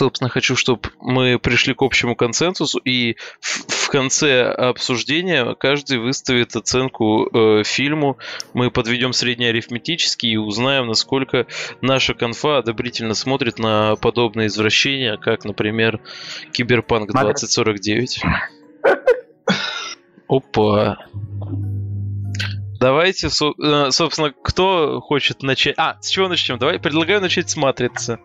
собственно, хочу, чтобы мы пришли к общему консенсусу, и в, в конце обсуждения каждый выставит оценку э, фильму. Мы подведем среднеарифметический и узнаем, насколько наша конфа одобрительно смотрит на подобные извращения, как, например, Киберпанк 2049. Опа. Давайте, э, собственно, кто хочет начать... А, с чего начнем? Давай, предлагаю начать с «Матрицы».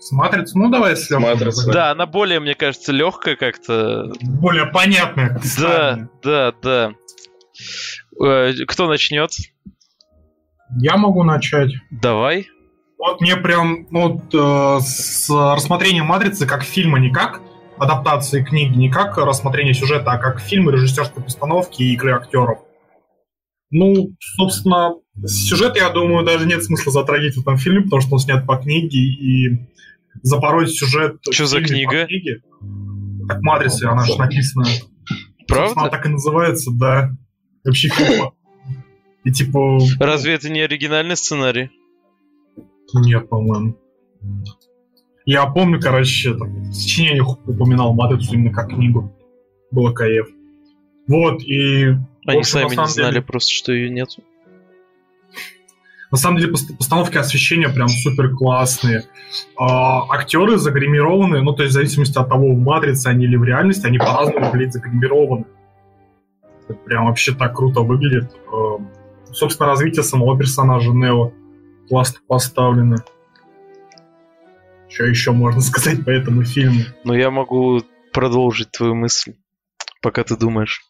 С матрицей? Ну, давай с Матрицей. Да, она более, мне кажется, легкая как-то. Более понятная. Да, да, да. Э, кто начнет? Я могу начать. Давай. Вот мне прям ну, вот, э, с рассмотрением матрицы как фильма не как адаптации книги, не как рассмотрение сюжета, а как фильмы, режиссерской постановки и игры актеров. Ну, собственно, сюжет, я думаю, даже нет смысла затрагивать в этом фильме, потому что он снят по книге, и запороть сюжет... Что за книга? Как «Матрица», она же написана. Правда? Она так и называется, да. Вообще фильм. И типа... Разве это не оригинальный сценарий? Нет, по-моему. Я помню, короче, там, в сочинениях упоминал «Матрицу» именно как книгу. Было кайф. Вот, и... Они общем, сами не знали деле... просто, что ее нету. На самом деле постановки освещения прям супер классные. А, актеры загримированы, ну то есть в зависимости от того, в матрице они или в реальности, они по-разному, блядь, загримированы. Это прям вообще так круто выглядит. А, собственно, развитие самого персонажа Нео классно поставлено. Что еще можно сказать по этому фильму? Ну, я могу продолжить твою мысль, пока ты думаешь.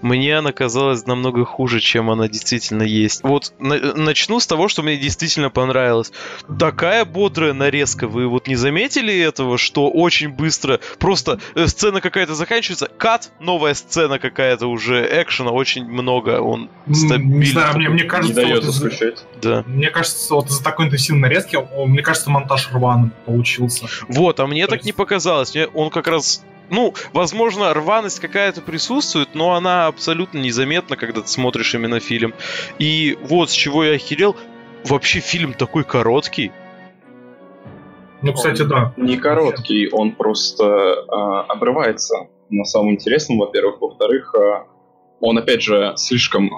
Мне она казалась намного хуже, чем она действительно есть. Вот на- начну с того, что мне действительно понравилось. Такая бодрая нарезка. Вы вот не заметили этого, что очень быстро просто э, сцена какая-то заканчивается, кат, новая сцена какая-то уже, экшена очень много, он стабильный. Не знаю, мне, мне кажется, не дает вот из- да. Мне кажется, вот из-за такой интенсивной нарезки, мне кажется, монтаж рваным получился. Вот, а мне То так есть... не показалось. Мне он как раз ну, возможно, рваность какая-то присутствует, но она абсолютно незаметна, когда ты смотришь именно фильм. И вот с чего я охерел, вообще фильм такой короткий. Ну, кстати, он да. Не короткий, он просто э, обрывается на самом интересном, во-первых. Во-вторых, э, он, опять же, слишком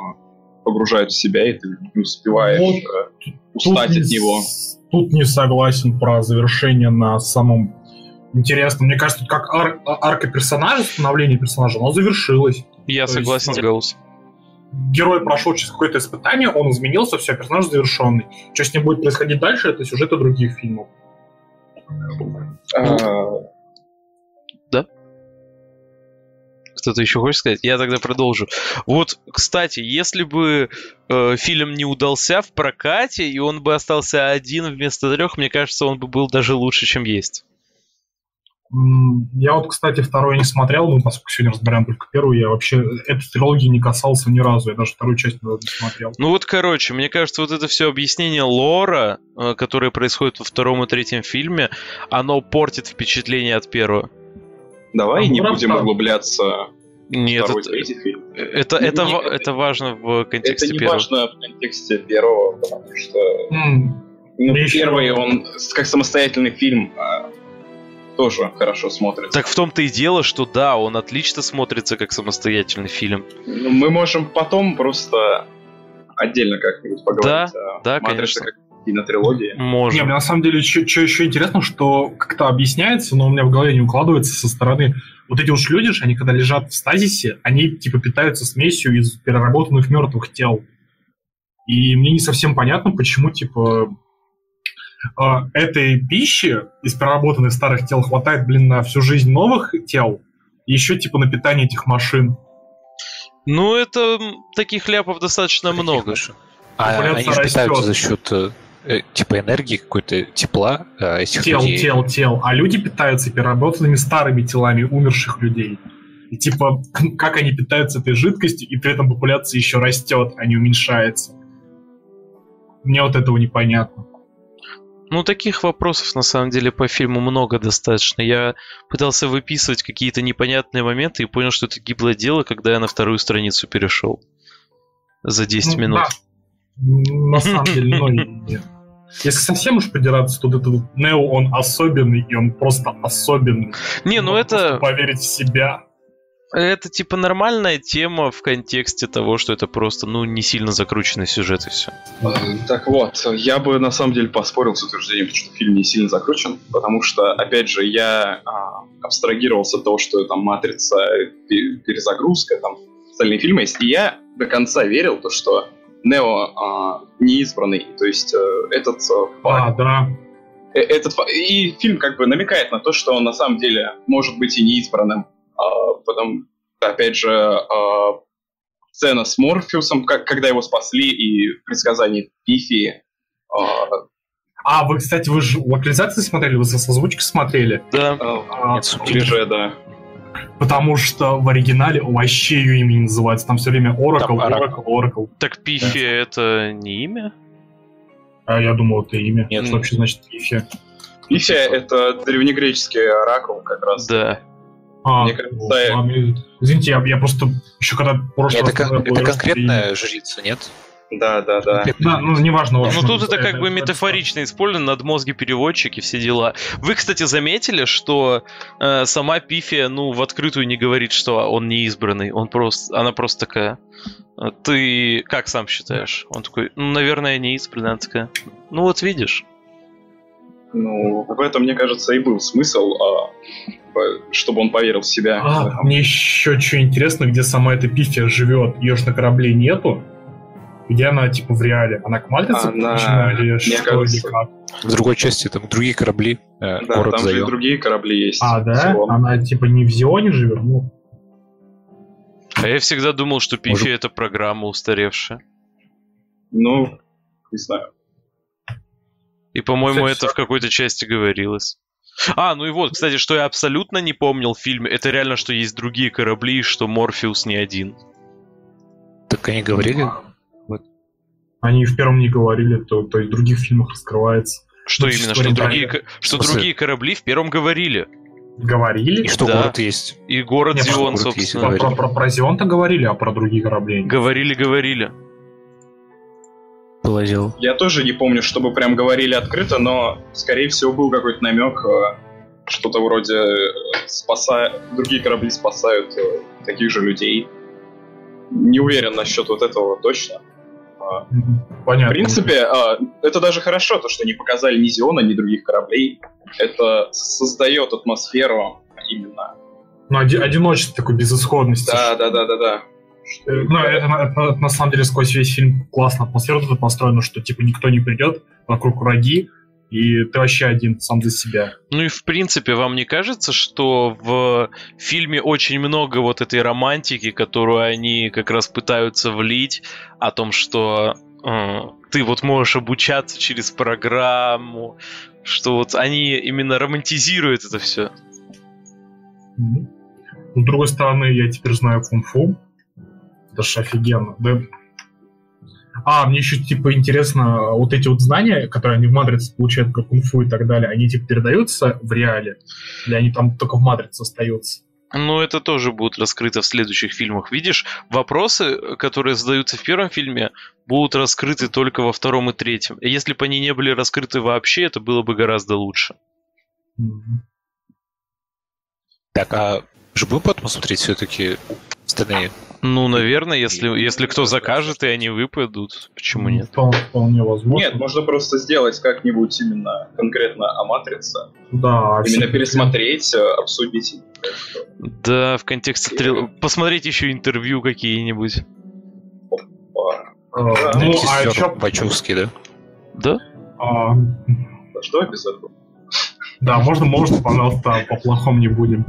погружает в себя, и ты не успеваешь вот, э, устать от не, него. Тут не согласен про завершение на самом интересно. Мне кажется, как ар- арка персонажа, становление персонажа, оно завершилось. Я То согласен есть, с Гаус. Герой прошел через какое-то испытание, он изменился, все, персонаж завершенный. Что с ним будет происходить дальше, это сюжеты других фильмов. А... Да? Кто-то еще хочет сказать? Я тогда продолжу. Вот, кстати, если бы э, фильм не удался в прокате, и он бы остался один вместо трех, мне кажется, он бы был даже лучше, чем есть. Я вот, кстати, второй не смотрел, ну, поскольку сегодня разбираем только первую, я вообще этой трилогии не касался ни разу, я даже вторую часть не смотрел. Ну вот, короче, мне кажется, вот это все объяснение лора, э, которое происходит во втором и третьем фильме, оно портит впечатление от первого. Давай а не будем углубляться нет, второй, это, третий фильм. Это, это, не, это, это важно в контексте первого. Это не первого. важно в контексте первого, потому что mm. ну, первый, он как самостоятельный фильм, а тоже хорошо смотрится. Так в том-то и дело, что да, он отлично смотрится как самостоятельный фильм. Ну, мы можем потом просто отдельно как-нибудь поговорить да, о да, Матрице как кинотрилогии. Можем. Не, мне на самом деле что еще интересно, что как-то объясняется, но у меня в голове не укладывается со стороны вот эти уж люди, они когда лежат в стазисе, они типа питаются смесью из переработанных мертвых тел. И мне не совсем понятно, почему типа этой пищи из переработанных старых тел хватает, блин, на всю жизнь новых тел, и еще типа на питание этих машин. Ну, это таких ляпов достаточно таких много. Машин. А они же питаются за счет э, э, типа энергии какой-то, тепла э, этих тел, людей. Тел, тел, А люди питаются переработанными старыми телами умерших людей. И типа, как они питаются этой жидкостью, и при этом популяция еще растет, а не уменьшается. Мне вот этого непонятно. Ну, таких вопросов, на самом деле, по фильму много достаточно. Я пытался выписывать какие-то непонятные моменты и понял, что это гиблое дело, когда я на вторую страницу перешел. За 10 ну, минут. Да. На самом деле, ну, нет. Если совсем уж подираться, то этот Нео, он особенный, и он просто особенный. Не, ну это... Поверить в себя. Это типа нормальная тема в контексте того, что это просто, ну, не сильно закрученный сюжет и все. Так вот, я бы на самом деле поспорил с утверждением, что фильм не сильно закручен, потому что, опять же, я а, абстрагировался от того, что там матрица, перезагрузка, там остальные фильмы есть, и я до конца верил, то, что Нео а, неизбранный, то есть а, этот факт, а, да. Э, этот и фильм как бы намекает на то, что он на самом деле может быть и неизбранным, потом, опять же, а, сцена с Морфеусом, как, когда его спасли, и предсказание Пифи. А, а, вы, кстати, вы же локализации смотрели, вы со озвучкой смотрели? Да, а, субтитры, да. Потому что в оригинале вообще ее имя не называется. Там все время Oracle, Oracle, Oracle. Так Пифи да. это не имя? А я думал, это имя. Нет. Что вообще значит Пифи? Пифи это древнегреческий оракул как раз. Да. А, Мне кажется, ну, извините, я, я просто еще когда прошлый это, раз... Это конкретная жрица, нет? Да, да, да. Да, ну неважно. Ну тут это как бы метафорично использовано, над мозги переводчики, все дела. Вы, кстати, заметили, что э, сама Пифия, ну, в открытую не говорит, что он не избранный. Он просто, она просто такая. «А ты как сам считаешь? Он такой, ну, наверное, не избранная. Она такая, ну вот видишь. Ну, в этом, мне кажется, и был смысл, а, чтобы он поверил в себя. А, мне еще что интересно, где сама эта Пифия живет. Ее же на корабле нету. Где она, типа, в реале? Она к матрице она... или что, кажется... или как? В другой части там другие корабли. Э, да, город там Зайон. же и другие корабли есть. А, да? Зион. Она, типа, не в Зионе живет? Ну. А я всегда думал, что Пифи Может... это программа устаревшая. Ну, не знаю. И, по-моему, это в какой-то части говорилось. А, ну и вот, кстати, что я абсолютно не помнил в фильме, это реально, что есть другие корабли, и что Морфеус не один. Так они говорили? Они в первом не говорили, то, то есть в других фильмах раскрывается. Что ну, именно? Что, другие, что другие корабли в первом говорили? Говорили? И что да. город есть. И город Нет, Зион, город собственно. Есть, про, про, про Зион-то говорили, а про другие корабли. Говорили, говорили. Положил. Я тоже не помню, чтобы прям говорили открыто, но, скорее всего, был какой-то намек, э, что-то вроде э, спасая... другие корабли спасают э, таких же людей. Не уверен насчет вот этого точно. Понятно. В принципе, а, это даже хорошо, то, что не показали ни Зиона, ни других кораблей. Это создает атмосферу именно. Ну, оди- одиночество такой безысходности. Да, да, да, да, да. Ну, это, на самом деле сквозь весь фильм классно атмосфера тут построена, что типа никто не придет, вокруг враги, и ты вообще один сам за себя. Ну и в принципе, вам не кажется, что в фильме очень много вот этой романтики, которую они как раз пытаются влить, о том, что э, ты вот можешь обучаться через программу, что вот они именно романтизируют это все. С другой стороны, я теперь знаю кунг-фу. Это ж офигенно. Да а, мне еще, типа, интересно, вот эти вот знания, которые они в Матрице получают про кунг-фу и так далее, они, типа, передаются в реале? Или они там только в Матрице остаются? Ну, это тоже будет раскрыто в следующих фильмах. Видишь, вопросы, которые задаются в первом фильме, будут раскрыты только во втором и третьем. И если бы они не были раскрыты вообще, это было бы гораздо лучше. Mm-hmm. Так, а же будем потом смотреть все-таки остальные ну, наверное, если, если кто закажет, и они выпадут, почему нет? Вполне возможно. Нет, можно просто сделать как-нибудь именно конкретно о Матрице. Да. Именно пересмотреть, э, обсудить. Да, в контексте трил... Посмотреть еще интервью какие-нибудь. А, ну, а чё... Вачовский, да? Да? А... Что обязательно? Да, можно, можно, пожалуйста, по-плохому не будем.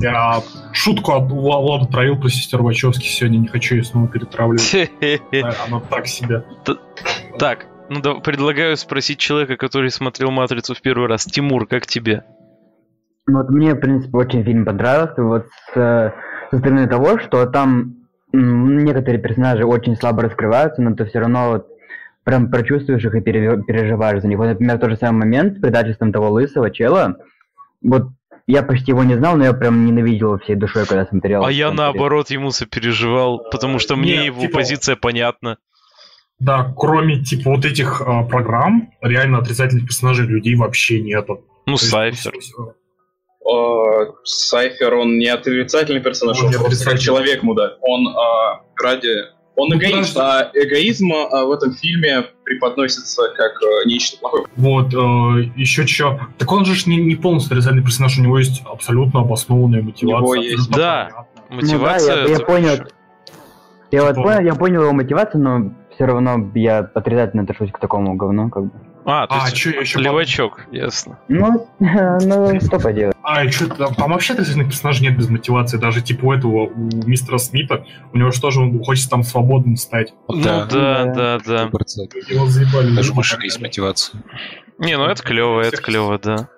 Я шутку Влада травил про сестер Вачовски сегодня, не хочу ее снова перетравливать. Она так себе. Так, ну да, предлагаю спросить человека, который смотрел «Матрицу» в первый раз. Тимур, как тебе? Ну, вот мне, в принципе, очень фильм понравился. Вот с, со стороны того, что там некоторые персонажи очень слабо раскрываются, но ты все равно вот прям прочувствуешь их и переживаешь за них. Вот, например, тот же самый момент с предательством того лысого чела. Вот я почти его не знал, но я прям ненавидел всей душой, когда смотрел. А я наоборот ему сопереживал, потому что мне Нет, его типа... позиция понятна. Да, кроме типа вот этих э, программ, реально отрицательных персонажей людей вообще нету. Ну, Сайфер. Uh, Сайфер, он не отрицательный персонаж, он, он просто человек мудак. Он uh, ради он ну, эгоист, а эгоизм а, в этом фильме преподносится как а, нечто плохое. Вот, э, еще что. Так он же не, не полностью отрицательный персонаж, у него есть абсолютно обоснованная мотивация. У него есть, да. Мотивация. Ну, да, я, я понял. Я вот понял, я понял его мотивацию, но все равно я отрицательно отношусь к такому говну, как бы. А, то а, есть что, еще левачок, по... ясно. Ну, ну, что поделать. А, и что, там вообще отрицательных персонажей нет без мотивации, даже типа у этого, у мистера Смита, у него что же, он хочет там свободным стать. Ну, да, да, да, да. Его заебали. Даже у машины есть мотивация. Не, ну это клево, это клево, да.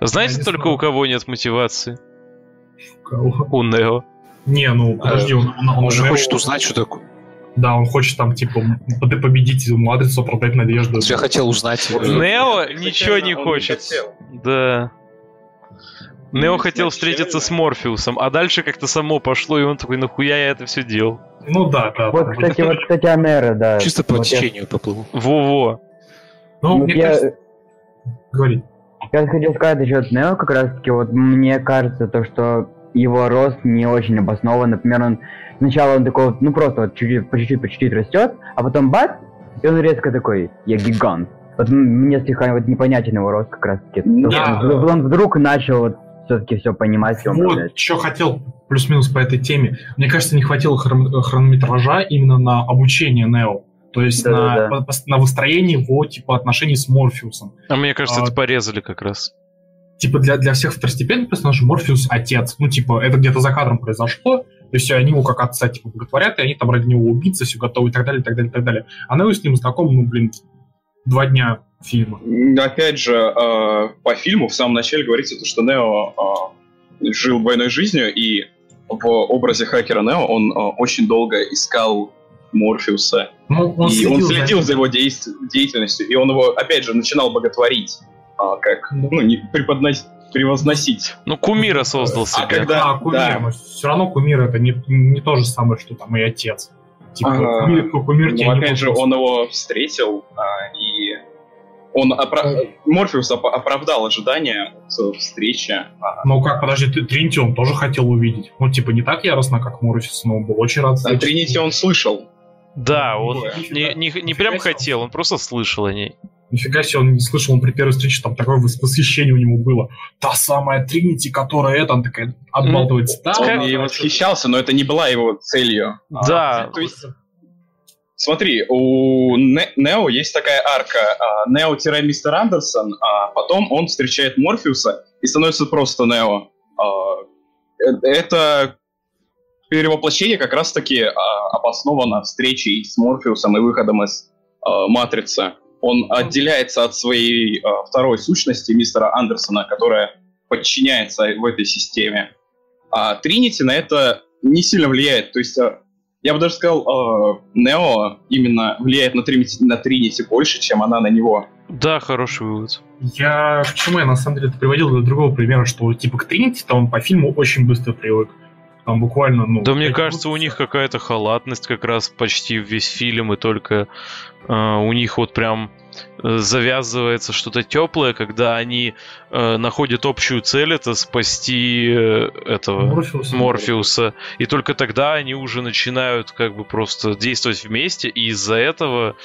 Знаете только у кого нет мотивации? У кого? У Нео. Не, ну подожди, он, он, он, он же хочет узнать, что такое. Да, он хочет там, типа, победить матрицу, продать надежду. Я хотел узнать. Нео ничего не хочет. Да. Нео хотел встретиться с Морфеусом, а дальше как-то само пошло, и он такой, нахуя я это все делал? Ну да, да. Вот, кстати, вот, кстати, Анера, да. Чисто по течению поплыл. Во-во. Ну, мне кажется... Говори. Я хотел сказать насчет Нео, как раз таки, вот мне кажется, то, что его рост не очень обоснован. Например, он сначала он такой, ну просто вот чуть-чуть, по чуть-чуть, по чуть-чуть растет, а потом бац, и он резко такой, я гигант. Вот мне слегка вот непонятен его рост как раз таки. Да. Он, он вдруг начал вот все-таки все понимать. Вот, управлять. что хотел плюс-минус по этой теме. Мне кажется, не хватило хрон- хронометража именно на обучение Нео. То есть да, на, да. на выстроение его типа отношений с Морфеусом. А мне кажется, а, это порезали как раз типа для, для всех второстепенных персонажей Морфеус отец. Ну, типа, это где-то за кадром произошло, то есть они его как отца, типа, благотворят, и они там ради него убиться, все готовы и так далее, и так далее, и так далее. А Нео с ним знаком, ну, блин, два дня фильма. Опять же, э, по фильму в самом начале говорится, то, что Нео э, жил двойной жизнью, и в образе хакера Нео он э, очень долго искал Морфеуса. Ну, он и следил он следил за, за его деятельностью, и он его, опять же, начинал боготворить а, как, ну, не преподносить превозносить. Ну, кумира создал а себе. А когда, да, кумир, да. все равно кумир это не, не то же самое, что там и отец. Типа, а, кумир, кумир ну, опять же, он его встретил, а, и он опра... Морфеус оп- оправдал ожидания встречи. А... Ну как, подожди, ты Тринити он тоже хотел увидеть. Ну, типа, не так яростно, как Морфеус, но он был очень рад. А Тринити он слышал. Да, он не, не, не прям хотел, он просто слышал о ней. Нифига себе, он не слышал, он при первой встрече там такое восхищение у него было. Та самая Тринити, которая это, он такая отбалтывается. Да, он ей восхищался, но это не была его целью. Да. А, то есть, смотри, у Не- Нео есть такая арка. А, Нео-мистер Андерсон, а потом он встречает Морфеуса и становится просто Нео. А, э, это перевоплощение как раз-таки а, обосновано встречей с Морфеусом и выходом из а, Матрицы он отделяется от своей э, второй сущности мистера Андерсона, которая подчиняется в этой системе. А Тринити на это не сильно влияет. То есть, э, я бы даже сказал, э, Нео именно влияет на Тринити, на Тринити больше, чем она на него. Да, хороший вывод. Я почему я на самом деле это приводил для другого примера, что типа к Тринити там по фильму очень быстро привык. Там буквально, ну... Да мне кажется, у них какая-то халатность как раз почти весь фильм, и только э, у них вот прям э, завязывается что-то теплое, когда они э, находят общую цель, это спасти э, этого Морфеуса. Морфеуса. И только тогда они уже начинают как бы просто действовать вместе, и из-за этого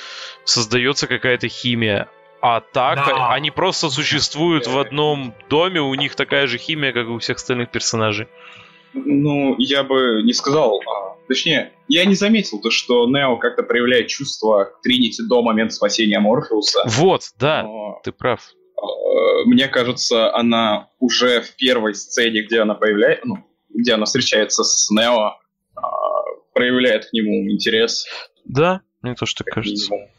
создается какая-то химия. А так да. они просто существуют в одном доме, у них такая же химия, как и у всех остальных персонажей. Ну, я бы не сказал. А, точнее, я не заметил то, что Нео как-то проявляет чувства к Тринити до момента спасения Морфеуса. Вот, да, Но, ты прав. А, мне кажется, она уже в первой сцене, где она появляется, ну, где она встречается с Нео, а, проявляет к нему интерес. Да, мне тоже так кажется. Минимум.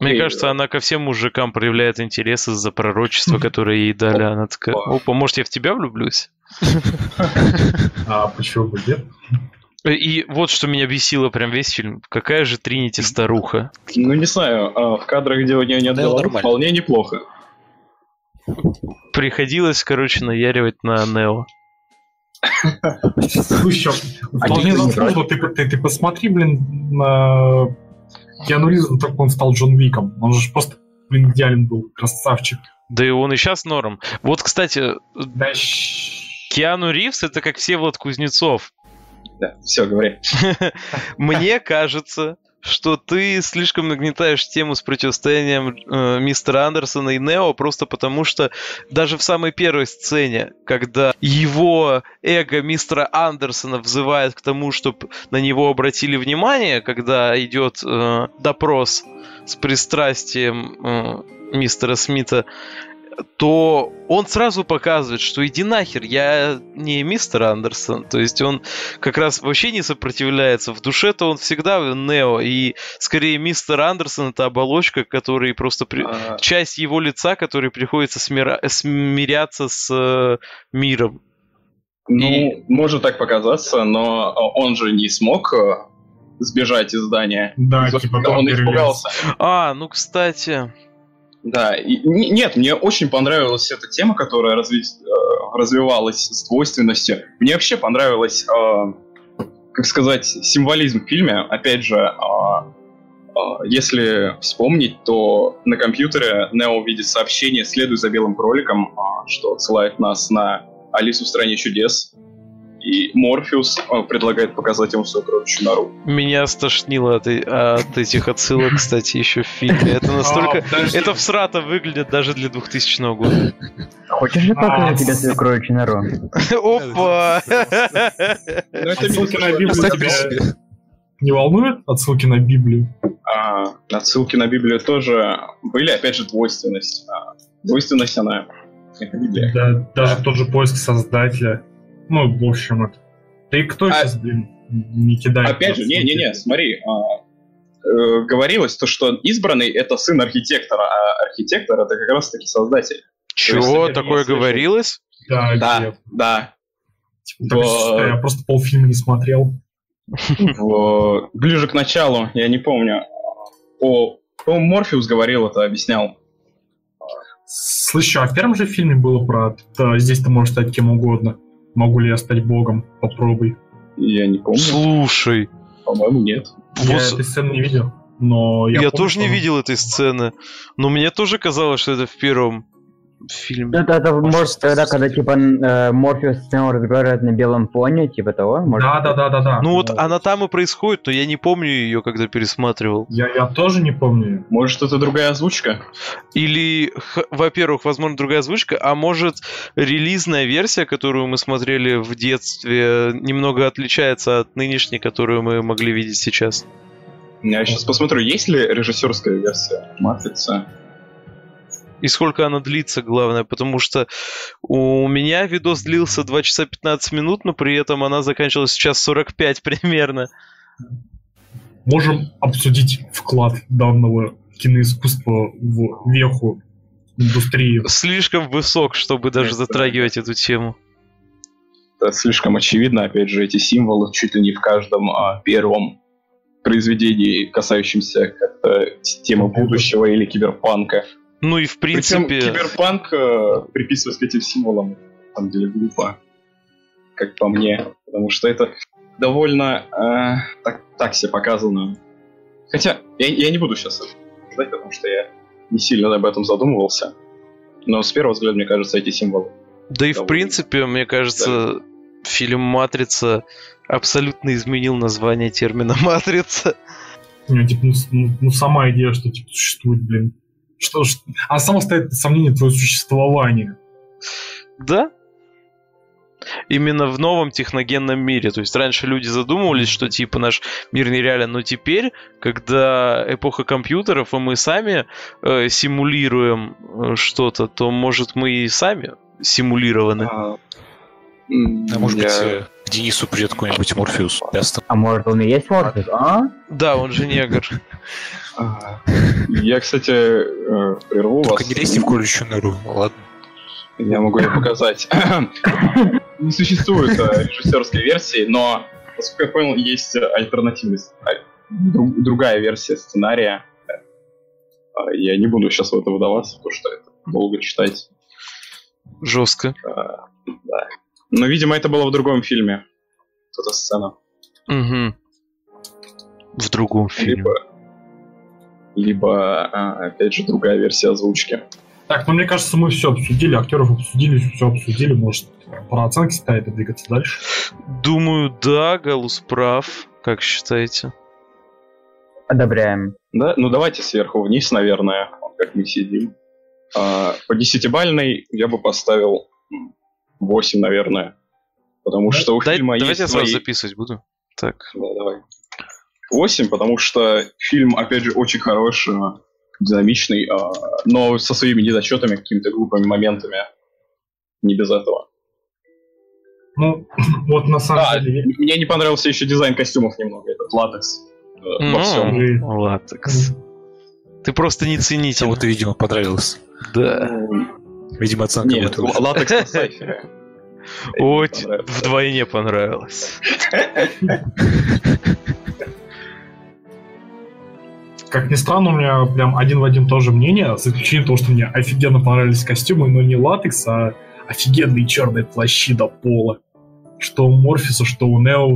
Мне и, кажется, она ко всем мужикам проявляет интерес из-за пророчества, которое ей дали. Она такая, опа, может, я в тебя влюблюсь? А почему бы нет? И вот что меня бесило прям весь фильм. Какая же Тринити старуха? Ну, не знаю, а в кадрах, где у нее нет головы, вполне неплохо. Приходилось, короче, наяривать на Нео. Слушай, вполне заслуженно. Ты, ты, ты посмотри, блин, на Киану Ривз, так он стал Джон Виком. Он же просто, блин, идеален был, красавчик. Да и он и сейчас норм. Вот, кстати, да, Киану Ривз это как все Влад Кузнецов. Да, все, говори. Мне кажется, что ты слишком нагнетаешь тему с противостоянием э, мистера Андерсона и Нео просто потому, что даже в самой первой сцене, когда его эго мистера Андерсона взывает к тому, чтобы на него обратили внимание, когда идет э, допрос с пристрастием э, мистера Смита, то он сразу показывает, что иди нахер, я не мистер Андерсон. То есть он как раз вообще не сопротивляется. В душе-то он всегда Нео. И скорее мистер Андерсон это оболочка, который просто... При... А... Часть его лица, который приходится смира... смиряться с э, миром. Ну, и... может так показаться, но он же не смог э, сбежать из здания. Да, типа он испугался. А, ну, кстати... Да, и, нет, мне очень понравилась эта тема, которая разви, э, развивалась с двойственностью. Мне вообще понравилось, э, как сказать, символизм в фильме. Опять же, э, э, если вспомнить, то на компьютере Нео видит сообщение «Следуй за белым кроликом», э, что отсылает нас на Алису в стране чудес и Морфеус э, предлагает показать ему свою короче нору. Меня стошнило от, от этих отсылок, кстати, еще в фильме. Это настолько... Это всрато выглядит даже для 2000 года. Хочешь же показать тебе свою кроличью нору? Опа! Ну, отсылки на Библию не волнует? Отсылки на Библию? А, отсылки на Библию тоже были, опять же, двойственность. А, двойственность, она... Это Библия. Да, даже тот же поиск создателя. Ну, в общем, это. Да и кто а... сейчас, блин, не кидает? Опять же, не-не-не, смотри, а, э, говорилось то, что избранный это сын архитектора, а архитектор это как раз таки создатель. Чего есть, такое говорилось? Да, да, да. Типа, в... Я просто полфильма не смотрел. В... Ближе к началу, я не помню. О, по Морфеус говорил это, объяснял. Слышь, а в первом же фильме было про здесь ты можешь стать кем угодно. Могу ли я стать богом? Попробуй. Я не помню. Слушай. По-моему, нет. Я вот... этой сцены не видел. Но я, я помню, тоже не видел этой сцены. Но мне тоже казалось, что это в первом фильм. Это, это может тогда, когда типа э, Морфеус с Нео разговаривает на белом фоне, типа того? Может, да, да, да, да, да. Ну вот она там и происходит, но я не помню ее, когда пересматривал. Я, я тоже не помню. Может, это другая озвучка? Или, во-первых, возможно, другая озвучка, а может, релизная версия, которую мы смотрели в детстве, немного отличается от нынешней, которую мы могли видеть сейчас. Я сейчас посмотрю, есть ли режиссерская версия Матрицы и сколько она длится, главное, потому что у меня видос длился 2 часа 15 минут, но при этом она заканчивалась сейчас 45 примерно. Можем обсудить вклад данного киноискусства в веху индустрии. Слишком высок, чтобы даже затрагивать эту тему. Это слишком очевидно, опять же, эти символы чуть ли не в каждом а, первом произведении, касающемся как-то темы будущего или киберпанка. Ну и в принципе... Причем киберпанк э, приписывать к этим символам, на самом деле, глупо. Как по мне. Потому что это довольно э, так, так себе показано. Хотя, я, я не буду сейчас ждать, потому что я не сильно об этом задумывался. Но с первого взгляда, мне кажется, эти символы. Да и в принципе, мне кажется, да. фильм Матрица абсолютно изменил название термина Матрица. Не, типа, ну, ну, сама идея, что типа, существует, блин, что, что, а само стоит сомнение твоего существования. Да. Именно в новом техногенном мире. То есть раньше люди задумывались, что типа наш мир нереален, но теперь, когда эпоха компьютеров, и мы сами э, симулируем э, что-то, то может мы и сами симулированы. А, а может я... быть, э, Денису придет какой-нибудь Морфеус. А может он и есть Морфеус, а? Да, он же негр. Я, кстати, э, прерву вас. Только не лезьте в колющую нору, ладно. Я могу ее показать. Не существует э, режиссерской версии, но, насколько я понял, есть альтернативность. А, другая версия сценария. А, я не буду сейчас в это выдаваться, потому что это долго читать. Жестко. А, да. Но, видимо, это было в другом фильме. Эта сцена. Угу. В другом фильме. Либо, либо, опять же, другая версия озвучки. Так, ну мне кажется, мы все обсудили, актеров обсудили, все обсудили, может, про оценки ставить и двигаться дальше? Думаю, да, Галус прав. Как считаете? Одобряем. Да, ну давайте сверху вниз, наверное, как мы сидим. А, по десятибальной я бы поставил 8, наверное. Потому что у Дай, фильма давайте есть я сразу свои... записывать буду. Так. Да, давай. 8, потому что фильм, опять же, очень хороший, динамичный, а, но со своими недочетами, какими-то глупыми моментами. Не без этого. Ну, вот на самом Да, деле... мне не понравился еще дизайн костюмов немного, этот латекс э, во Ну, всем. Латекс. Ты просто не ценитель. Кому-то, видимо, понравилось. Да. Видимо, оценка Нет, будет латекс на сайфере. Очень понравилось. вдвойне понравилось. Как ни странно, у меня прям один в один тоже мнение, за исключением того, что мне офигенно понравились костюмы, но не латекс, а офигенные черные плащи до пола. Что у Морфиса, что у Нео,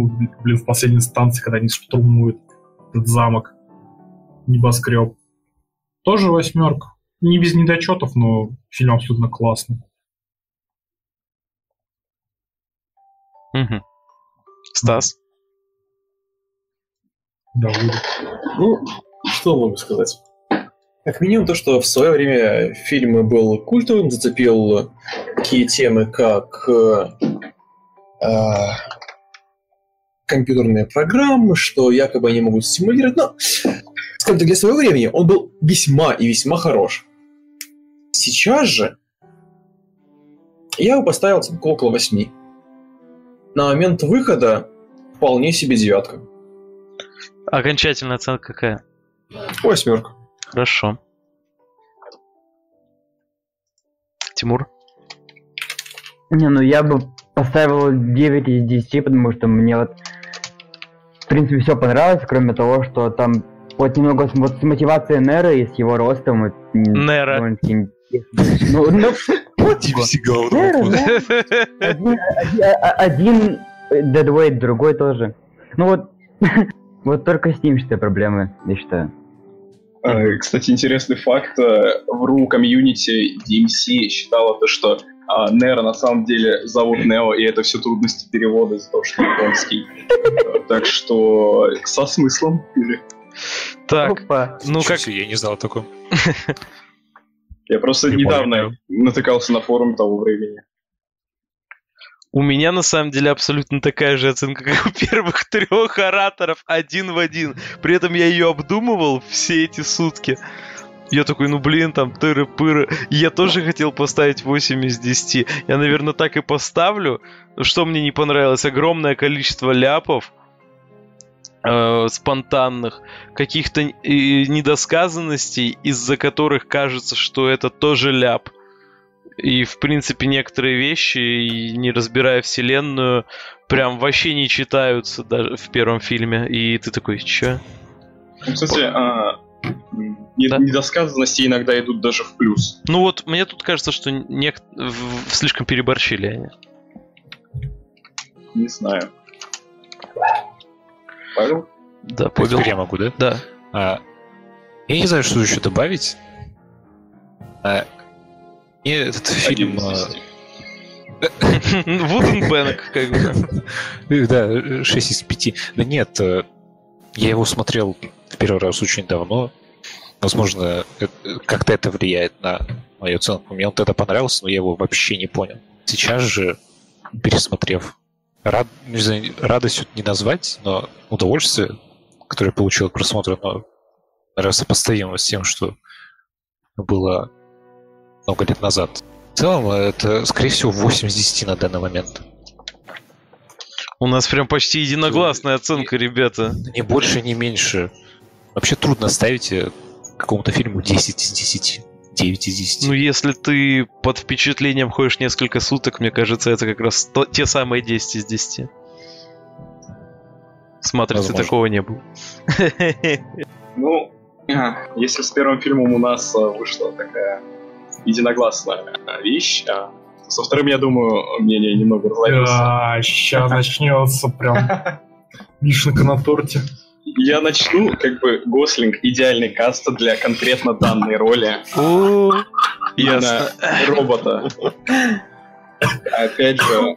блин, в последней станции, когда они штурмуют этот замок. Небоскреб. Тоже восьмерка. Не без недочетов, но фильм абсолютно классный. Мгм. Стас? Да. Ну, что могу сказать? Как минимум то, что в свое время фильм был культовым, зацепил такие темы, как э, э, компьютерные программы, что якобы они могут стимулировать. Но, скажем так, для своего времени он был весьма и весьма хорош. Сейчас же я бы поставил оценку около 8. На момент выхода вполне себе девятка. Окончательная оценка какая? Восьмерка. Хорошо. Тимур? Не, ну я бы поставил 9 из 10, потому что мне вот в принципе все понравилось, кроме того, что там вот немного с, вот с мотивацией Нера и с его ростом. вот, Нера. Ну, ну, мозга. да. Один, один Deadweight, другой тоже. Ну вот, вот только с ним что проблемы, я считаю. Э, Кстати, интересный факт. э, В RU комьюнити DMC считала то, что а, Нера на самом деле зовут Нео, и это все трудности перевода из-за того, что японский. Э, Так что со смыслом. Или... Так, Опа. ну как... себе, я не знал о таком. Я просто Не недавно натыкался на форум того времени. У меня на самом деле абсолютно такая же оценка, как у первых трех ораторов, один в один. При этом я ее обдумывал все эти сутки. Я такой, ну блин, там тыры-пыры. Я тоже хотел поставить 8 из 10. Я, наверное, так и поставлю. Что мне не понравилось? Огромное количество ляпов э, спонтанных, каких-то э, недосказанностей, из-за которых кажется, что это тоже ляп. И, в принципе, некоторые вещи, не разбирая вселенную, прям вообще не читаются даже в первом фильме. И ты такой, чё? Кстати, а, не- Да. недосказанности иногда идут даже в плюс. Ну вот, мне тут кажется, что в- слишком переборщили они. Не знаю. Павел? Да, Павел. Я могу, да? Да. А, я не знаю, что еще добавить. А, мне этот Один фильм... из а, как бы. Да, 6 из 5. Да нет, э, я его смотрел в первый раз очень давно. Возможно, э, как-то это влияет на мою оценку. Мне он тогда понравился, но я его вообще не понял. Сейчас же, пересмотрев, рад, не знаю, радость не назвать, но удовольствие, которое я получил от просмотра, но, наверное, сопоставимо с тем, что было много лет назад. В целом, это, скорее всего, 8 из 10 на данный момент. У нас прям почти единогласная оценка, ребята. Ни больше, ни меньше. Вообще трудно ставить э, какому-то фильму 10 из 10. 9 из 10. Ну, если ты под впечатлением ходишь несколько суток, мне кажется, это как раз то- те самые 10 из 10. С Возможно. такого не было. Ну, если с первым фильмом у нас а, вышла такая единогласная а, вещь, а, со вторым, я думаю, мнение немного разломится. Да, сейчас начнется прям вишенка на торте. Я начну, как бы, Гослинг идеальный каст для конкретно данной роли. Ясно. робота. Опять же,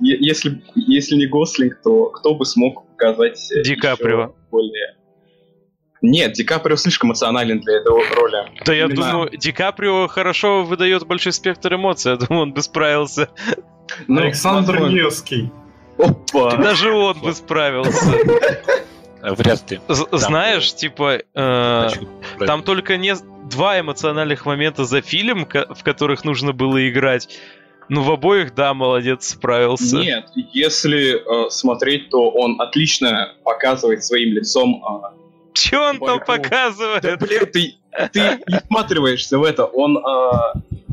если, если не Гослинг, то кто бы смог показать Ди Каприо. более... Нет, Ди Каприо слишком эмоционален для этого роли. Да я Именно- думаю, Ди Каприо хорошо выдает большой спектр эмоций. Я думаю, он бы справился. Ну, Александр. Невский. Опа! Даже он бы справился. Э, Вряд ли. З- Знаешь, типа, э, Значит, там только не два эмоциональных момента за фильм, ко- в которых нужно было играть. Ну, в обоих, да, молодец, справился. Нет, если э, смотреть, то он отлично показывает своим лицом. э, Че он там показывает? Да, блин, ты, ты не всматриваешься в это. Он э,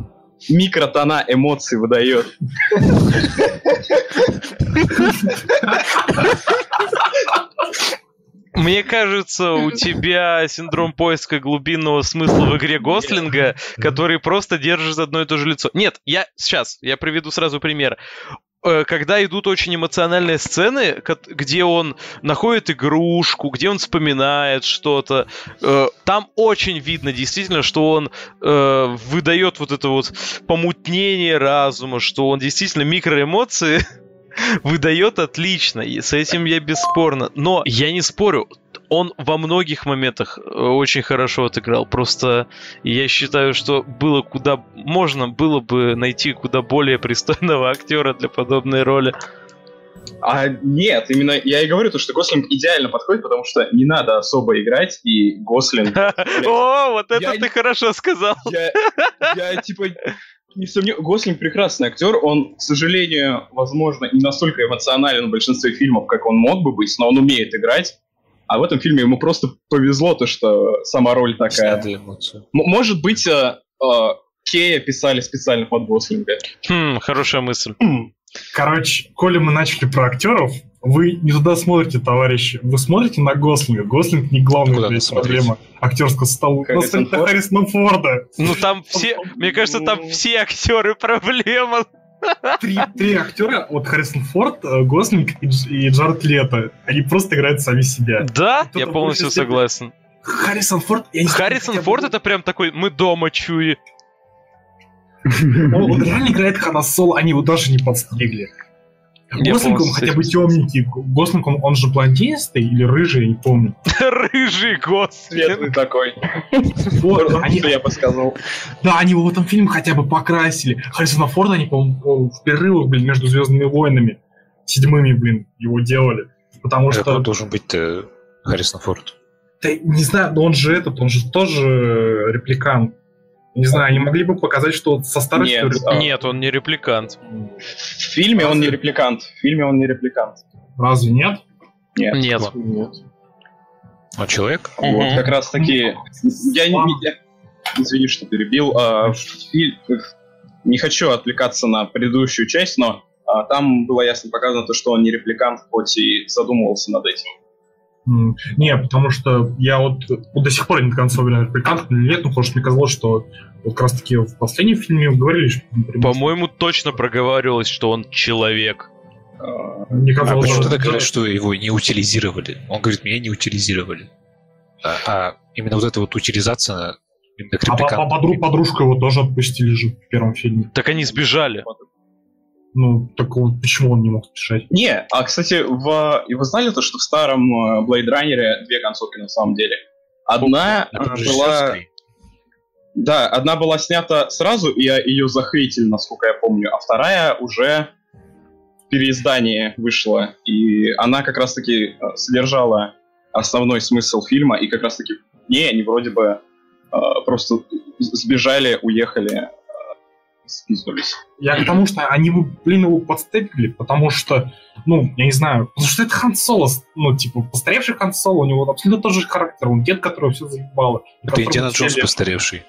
микротона эмоций выдает. Мне кажется, у тебя синдром поиска глубинного смысла в игре Гослинга, который просто держит одно и то же лицо. Нет, я сейчас, я приведу сразу пример. Э, Когда идут очень эмоциональные сцены, где он находит игрушку, где он вспоминает что-то, э, там очень видно действительно, что он э, выдает вот это вот помутнение разума, что он действительно микроэмоции выдает отлично, и с этим я бесспорно. Но я не спорю, он во многих моментах э, очень хорошо отыграл. Просто я считаю, что было куда можно было бы найти куда более пристойного актера для подобной роли. А нет, именно я и говорю, то, что Гослинг идеально подходит, потому что не надо особо играть, и Гослинг... О, вот это ты хорошо сказал. Я типа не сомневаюсь. Гослинг прекрасный актер. Он, к сожалению, возможно, не настолько эмоционален в большинстве фильмов, как он мог бы быть, но он умеет играть. А в этом фильме ему просто повезло, то, что сама роль такая. Может быть, э, э, Кея писали специально под Гослинга. Хм, хорошая мысль. Хм. Короче, коли мы начали про актеров, вы не туда смотрите, товарищи. Вы смотрите на Гослинга. Гослинг не главная Куда смотреть? проблема актерского стола. Харрисон Смотрите на? Харрисона Форда. Ну там все, мне кажется, там все актеры проблема. Три, три актера, вот Харрисон Форд, э, Гослинг и, и Джаред Лето. Они просто играют сами себя. Да, я полностью согласен. Харрисон Форд... я не знаю, Харрисон бы- Форд это прям такой, мы дома чуи. Он, он реально играет Хана Соло, они его даже не подстригли. Я Гослинг, он полностью хотя бы темненький. Гослинг, он, он же блондинистый или рыжий, я не помню. Рыжий Гослинг. Светлый такой. Вот, они, Что я бы сказал. да, они его в этом фильме хотя бы покрасили. Харрисона Форда они, по-моему, в перерывах, блин, между Звездными войнами, седьмыми, блин, его делали. Потому Какой что, должен быть э, Харрисон Форд? да, не знаю, но он же этот, он же тоже репликант. Не знаю, они могли бы показать, что со старостью... Нет, а- Нет, он не репликант. В фильме он не репликант. В фильме он не репликант. Разве нет? Нет. Нет. Нет. Он человек? Вот как раз таки... Я не... я- Извини, что перебил. А, в филь- Не хочу отвлекаться на предыдущую часть, но а, там было ясно показано то, что он не репликант, хоть и задумывался над этим. Не, потому что я вот, вот до сих пор не до конца уверен, репликант или нет, но потому что мне казалось, что вот как раз таки в последнем фильме говорили, что... например, По-моему, точно проговаривалось, что он человек. А, Мне А казалось, почему что- тогда говорят, что его не утилизировали? Он говорит, меня не утилизировали. А, а именно вот эта вот утилизация именно А по- по- репликантам. подру- подружку его тоже отпустили же в первом фильме. Так они сбежали. Ну, так вот почему он не мог сбежать? Не, а, кстати, в... и вы знали то, что в старом э, Blade Runner две концовки на самом деле? Одна На э, была... Да, одна была снята сразу, и я- ее захейтили, насколько я помню, а вторая уже в переиздании вышла. И она как раз-таки э, содержала основной смысл фильма, и как раз-таки не, они вроде бы э, просто сбежали, уехали, спизднулись. Я к тому, что они бы, блин, его подстепили, потому что, ну, я не знаю, потому что это Хан Соло, ну, типа, постаревший Хан Соло, у него абсолютно тот же характер, он дед, которого все заебало. Это Индиана Джонс постаревший.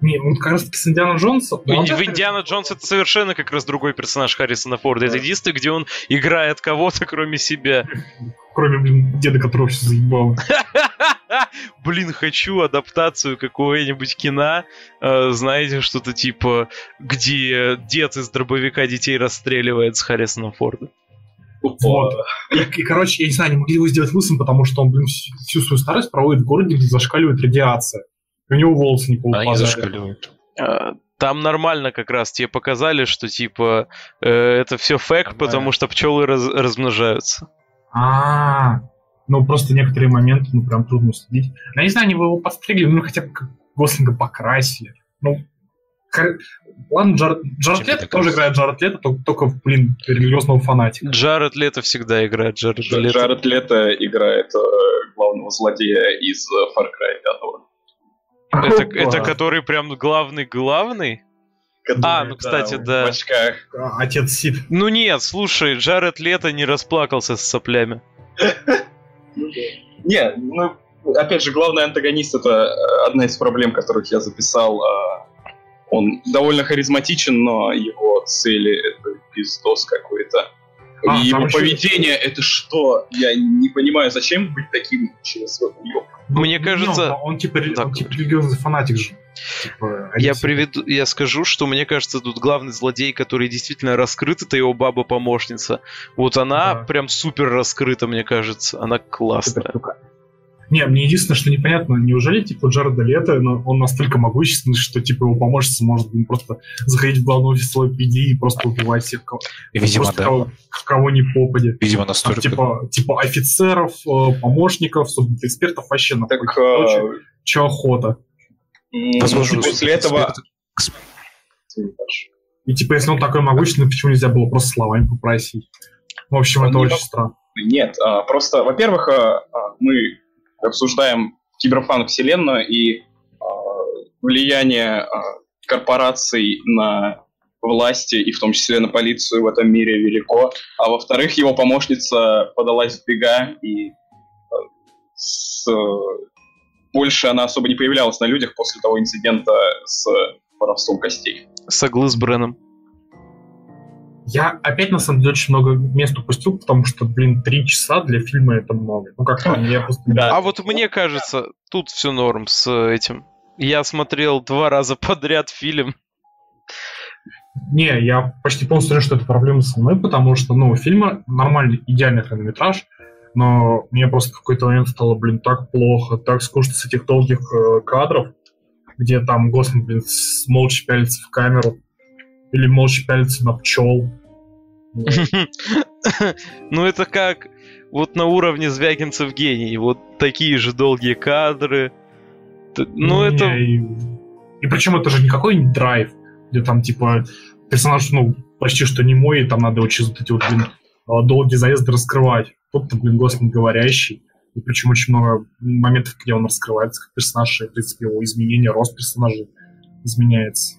Не, ну, как раз таки с Индиана Джонса. В Индиана Джонс это совершенно как раз другой персонаж Харрисона Форда. Это Да. единственное, где он играет кого-то, кроме себя. Кроме, блин, деда, которого все заебало. Блин, хочу адаптацию какого-нибудь кино. э, знаете, что-то типа, где дед из дробовика детей расстреливает с Харрисоном Фордом. Вот. И, и, короче, я не знаю, не могли его сделать лысым, потому что он, блин, всю, всю свою старость проводит в городе, где зашкаливает радиация. И у него волосы не Они поупадают. зашкаливают. А, Там нормально как раз тебе показали, что типа э, это все фэк, потому что пчелы раз- размножаются. А, ну просто некоторые моменты, ну прям трудно следить. Я не знаю, они бы его подстригли, ну хотя бы как Гослинга покрасили. Ну, кор- ладно, Джар... Джаред Лето тоже кажется? играет Джаред Лето, только, только, блин, религиозного фанатика. Джаред Лето всегда играет Джаред Дж- Лето. Джаред Лето играет э, главного злодея из э, Far Cry 5. Это, это который прям главный-главный? А, ну, кстати, да. В очках. А, Отец Сид. Ну нет, слушай, Джаред Лето не расплакался с соплями. Не, ну, опять же, главный антагонист это э, одна из проблем, которых я записал. а, Он довольно харизматичен, но его цели это пиздос какой-то. А, И его еще- поведение это что? Я не понимаю, зачем быть таким через свой уёб? Мне Ну, кажется- он, он типа, Так. он типа религиозный фанатик же. Типа, Я приведу, я скажу, что мне кажется, тут главный злодей, который действительно раскрыт, это его баба-помощница. Вот она Да. прям супер раскрыта, мне кажется. Она классная. Не, мне единственное, что непонятно, неужели, типа, Джареда Лето, но он настолько могущественный, что, типа, его помощница может, блин, просто заходить в главный офис LPD и просто убивать всех, кого, Видимо, просто да. кого, кого не попадет. Видимо, настолько. типа, типа офицеров, э, помощников, экспертов вообще на Так, э, чё охота. Возможно, после этого... И типа, если он такой могущественный, почему нельзя было просто словами попросить? В общем, Он это не очень мог- странно. Нет, а, просто, во-первых, а, а, мы обсуждаем киберпанк вселенную и влияние корпораций на власти и в том числе на полицию в этом мире велико. А во-вторых, его помощница подалась в бега и с, больше она особо не появлялась на людях после того инцидента с воровством костей. Соглы с Бреном. Я опять, на самом деле, очень много мест упустил, потому что, блин, три часа для фильма это много. Ну, как-то я просто... Да. А вот мне кажется, тут все норм с этим. Я смотрел два раза подряд фильм. Не, я почти полностью уверен, что это проблема со мной, потому что, ну, у фильма нормальный, идеальный хронометраж, но мне просто в какой-то момент стало, блин, так плохо, так скучно с этих долгих э, кадров, где там Гослинг, блин, молча пялится в камеру, или молча пялится на пчел. Ну это как вот на уровне Звягинцев гений. Вот такие же долгие кадры. Ну это... И, причем это же не какой-нибудь драйв, где там, типа, персонаж, ну, почти что не мой, и там надо очень вот эти вот, блин, а, долгие заезды раскрывать. Тут-то, блин, Гослинг говорящий. И причем очень много моментов, где он раскрывается как персонаж, и, в принципе, его изменение, рост персонажа изменяется.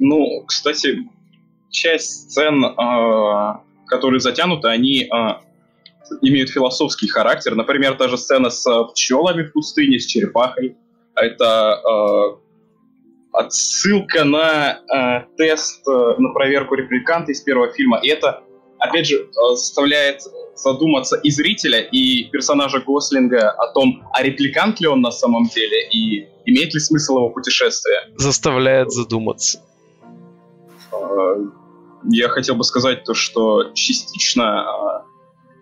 Ну, кстати, часть сцен, а, которые затянуты, они а, имеют философский характер. Например, та же сцена с а, пчелами в пустыне, с черепахой. Это отсылка на тест на проверку репликанта из первого фильма. И это, опять же, заставляет задуматься и зрителя, и персонажа Гослинга о том, а репликант ли он на самом деле, и имеет ли смысл его путешествие. заставляет задуматься. Э, Я хотел бы сказать то, что частично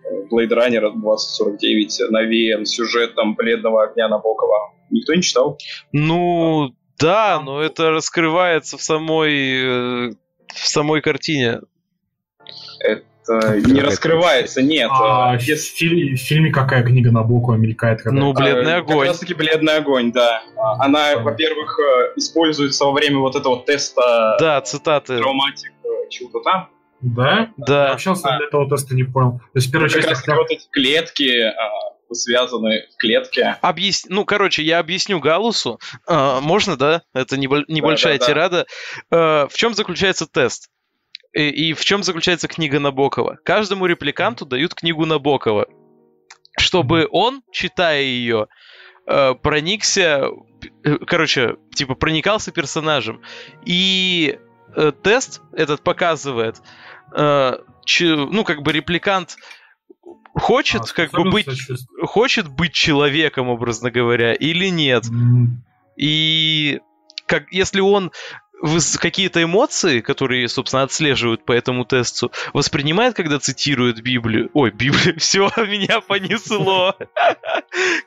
э, Blade Runner 2049 навеян сюжетом Бледного огня Набокова. Никто не читал? Ну, да, но это раскрывается в самой... э, в самой картине. Это не это раскрывается, нет. А э, в, без- фи- в фильме какая книга Набокова мелькает? Когда... Ну, бледный э, огонь. Как раз таки Бледный огонь, да. А, Она, Понятно. во-первых, э, используется во время вот этого теста Да, цитаты. травматик э, чего-то там. Да? Я Да. вообще, на самом деле, этого теста не понял. То есть, первая Как часть... раз таки вот эти клетки а, связаны в клетке. Объяс... Ну, короче, я объясню Галусу. А, можно, да? Это небо- небольшая да, да. тирада. А, в чем заключается тест? И, и в чем заключается книга Набокова? Каждому репликанту дают книгу Набокова, чтобы он, читая ее, э, проникся, э, короче, типа проникался персонажем. И э, тест этот показывает, э, ну, как бы репликант хочет, А, как бы быть хочет быть человеком, образно говоря, или нет. М, И как если он какие-то эмоции, которые, собственно, отслеживают по этому тесту, воспринимает, когда цитирует Библию. Ой, Библию, все, меня понесло.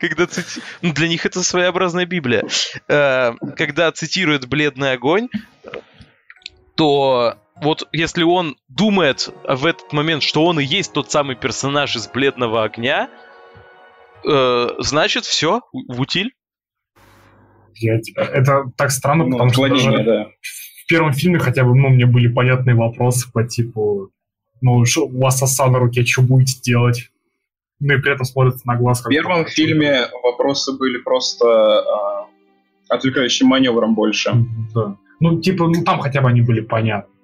Когда цити... ну, для них это своеобразная Библия. Э, когда цитирует «Бледный огонь», то вот если он думает в этот момент, что он и есть тот самый персонаж из «Бледного огня», э, значит, все, в утиль. Я, типа, это так странно, ну, потому что даже да. в первом фильме хотя бы, ну, мне были понятные вопросы по типу, ну, шо, у вас оса на руке, что будете делать? Ну и при этом смотрится на глаз. В первом фильме вопросы были просто э, отвлекающим маневром больше. Да. Ну, типа, ну там хотя бы они были понятны.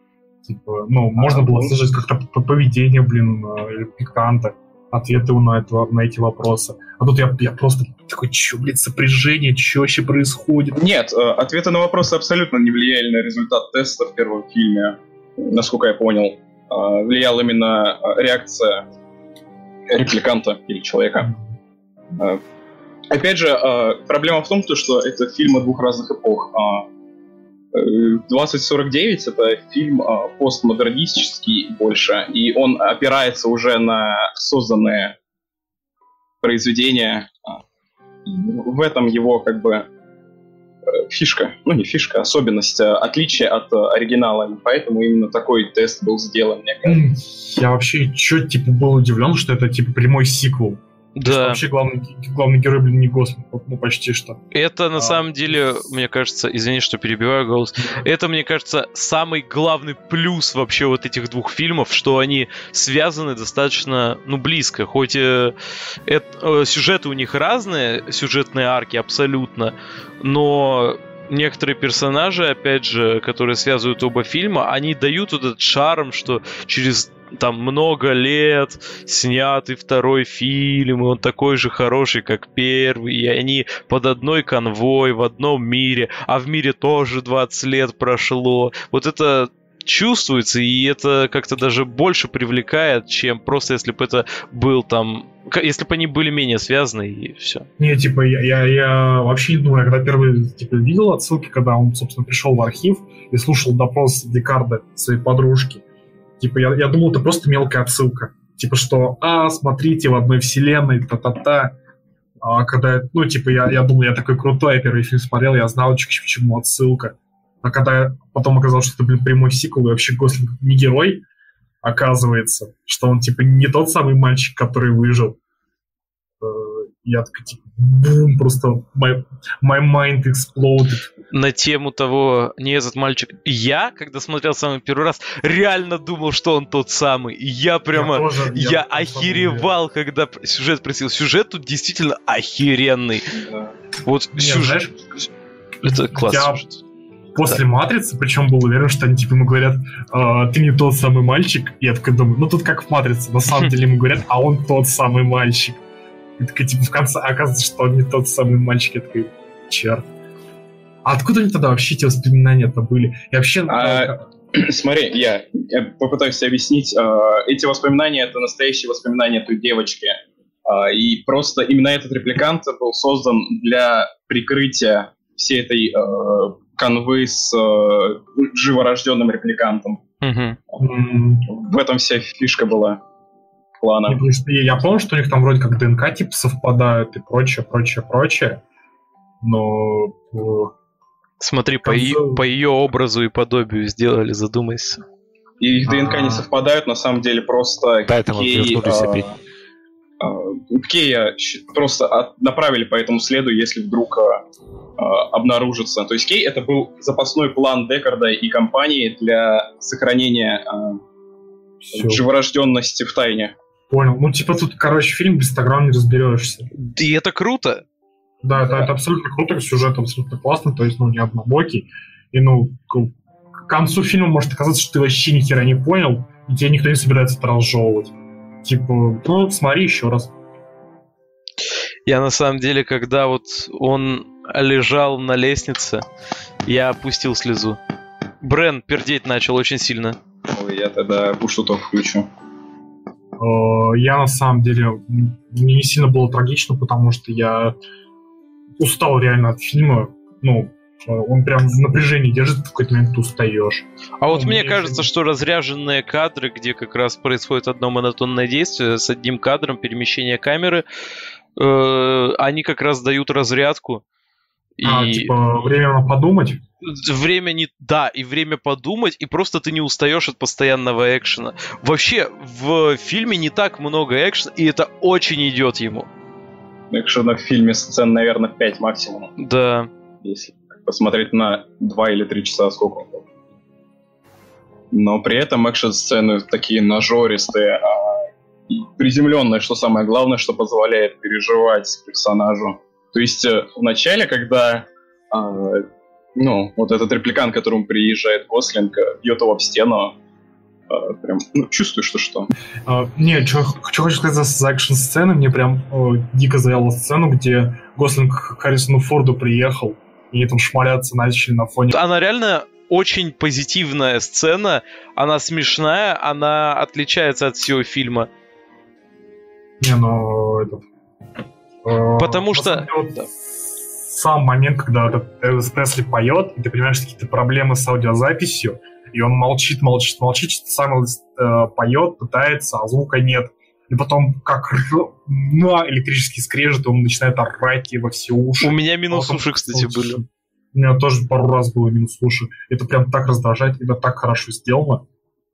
Типа, ну, можно было ну. слышать как-то поведение, блин, пиканта ответы на, это, на эти вопросы. А тут я, я просто такой, что, блин, сопряжение, что вообще происходит? Нет, э, ответы на вопросы абсолютно не влияли на результат теста в первом фильме, насколько я понял. Э, влияла именно э, реакция репликанта или человека. Опять же, проблема в том, что это фильмы двух разных эпох. 2049 это фильм а, постмодернистический больше, и он опирается уже на созданные произведения. А, в этом его как бы э, фишка, ну не фишка, особенность, а отличие от оригинала. Поэтому именно такой тест был сделан, мне кажется. Я вообще чё типа был удивлен, что это типа прямой сиквел. Да. Вообще главный, главный герой, блин, не Госман, ну почти что. Это на а. самом деле, мне кажется, извини, что перебиваю голос, это, мне кажется, самый главный плюс вообще вот этих двух фильмов, что они связаны достаточно, ну, близко. Хоть э, это, э, сюжеты у них разные, сюжетные арки абсолютно, но некоторые персонажи, опять же, которые связывают оба фильма, они дают вот этот шарм, что через там много лет снятый второй фильм, и он такой же хороший, как первый, и они под одной конвой в одном мире, а в мире тоже 20 лет прошло. Вот это чувствуется, и это как-то даже больше привлекает, чем просто если бы это был там... Если бы они были менее связаны, и все. Не, типа, я, я, я вообще не думаю, когда первый типа, видел отсылки, когда он, собственно, пришел в архив и слушал допрос Декарда своей подружки, Типа, я, я думал, это просто мелкая отсылка. Типа, что, а, смотрите, в одной вселенной, та-та-та. А когда, ну, типа, я, я думал, я такой крутой, я первый фильм смотрел, я знал, к чему отсылка. А когда потом оказалось, что это, блин, прямой сиквел, и вообще Гослинг не герой, оказывается, что он, типа, не тот самый мальчик, который выжил. Э, я такой, типа, бум, просто my, my mind exploded. На тему того, не этот мальчик. Я, когда смотрел самый первый раз, реально думал, что он тот самый. И я прямо, я, тоже, я, я охеревал, когда сюжет просил. Сюжет тут действительно охеренный. Да. Вот не, сюжет... Знаешь, это классный я... сюжет после да. матрицы, причем был уверен, что они типа ему говорят, э, ты не тот самый мальчик. И я такой думаю, ну тут как в матрице, на самом деле ему говорят, а он тот самый мальчик. И такая, типа, в конце оказывается, что он не тот самый мальчик. Я такой, черт. А откуда они тогда вообще эти воспоминания-то были? И вообще... А, смотри, я, я попытаюсь объяснить. А, эти воспоминания — это настоящие воспоминания той девочки. А, и просто именно этот репликант был создан для прикрытия всей этой э, канвы с э, живорожденным репликантом. Угу. В этом вся фишка была плана. Я, я помню, что у них там вроде как ДНК типа совпадают и прочее, прочее, прочее. Но... Смотри, по, ее, по ее образу и подобию сделали, задумайся. И их ДНК А-а-а. не а. совпадают, на самом деле просто Поэтому Кей, а, а, Кея просто от, направили по этому следу, если вдруг а, а, обнаружится. То есть Кей это был запасной план Декарда и компании для сохранения а, живорожденности в тайне. Понял. Ну, типа тут, короче, фильм без 100 грамм не разберешься. И это круто. Да, это, это абсолютно круто, сюжет абсолютно классный, то есть, ну, не однобокий. И, ну, к концу фильма может оказаться, что ты вообще ни хера не понял, и тебе никто не собирается это разжевывать. Типа, ну, смотри еще раз. Я на самом деле, когда вот он лежал на лестнице, я опустил слезу. Брен пердеть начал очень сильно. Ой, я тогда пуштуток включу. Э, я на самом деле, мне не сильно было трагично, потому что я устал реально от фильма. Ну, Э, Он прям в напряжении держит, в какой-то момент ты устаешь. А вот Ну, мне кажется, же- что разряженные кадры, где как раз происходит одно монотонное действие с одним кадром перемещения камеры, э, они как раз дают разрядку. И А, типа, время подумать. время не... Да, и время подумать, и просто ты не устаешь от постоянного экшена. Вообще, в фильме не так много экшена, и это очень идет ему. Экшена в фильме сцен, наверное, 5 максимум. Да. Если посмотреть на 2 или 3 часа, сколько он. Но при этом экшн-сцены такие нажористые, а, приземленные, что самое главное, что позволяет переживать персонажу. То есть э, в начале, когда а, ну, вот этот репликант, к которому приезжает Гослинг, э, бьет его в стену, прям ну, чувствуешь, что что. А, не, что хочу сказать за, за экшн-сцены, мне прям э, дико заела сцену, где Гослинг к Харрисону Форду приехал, и они там шмаляться начали на фоне... Она реально очень позитивная сцена, она смешная, она отличается от всего фильма. Не, ну, этот... э, Потому что- вот да. Сам момент, когда этот Элвис Пресли поет, и ты понимаешь, что какие-то проблемы с аудиозаписью, и он молчит, молчит, молчит, сам э, поет, пытается, а звука нет. И потом, как на электрический скрежет, он начинает орать ей во все уши. У меня минус А потом- уши, кстати, были. У меня тоже пару раз было минус уши. Это прям так раздражает, это так хорошо сделано.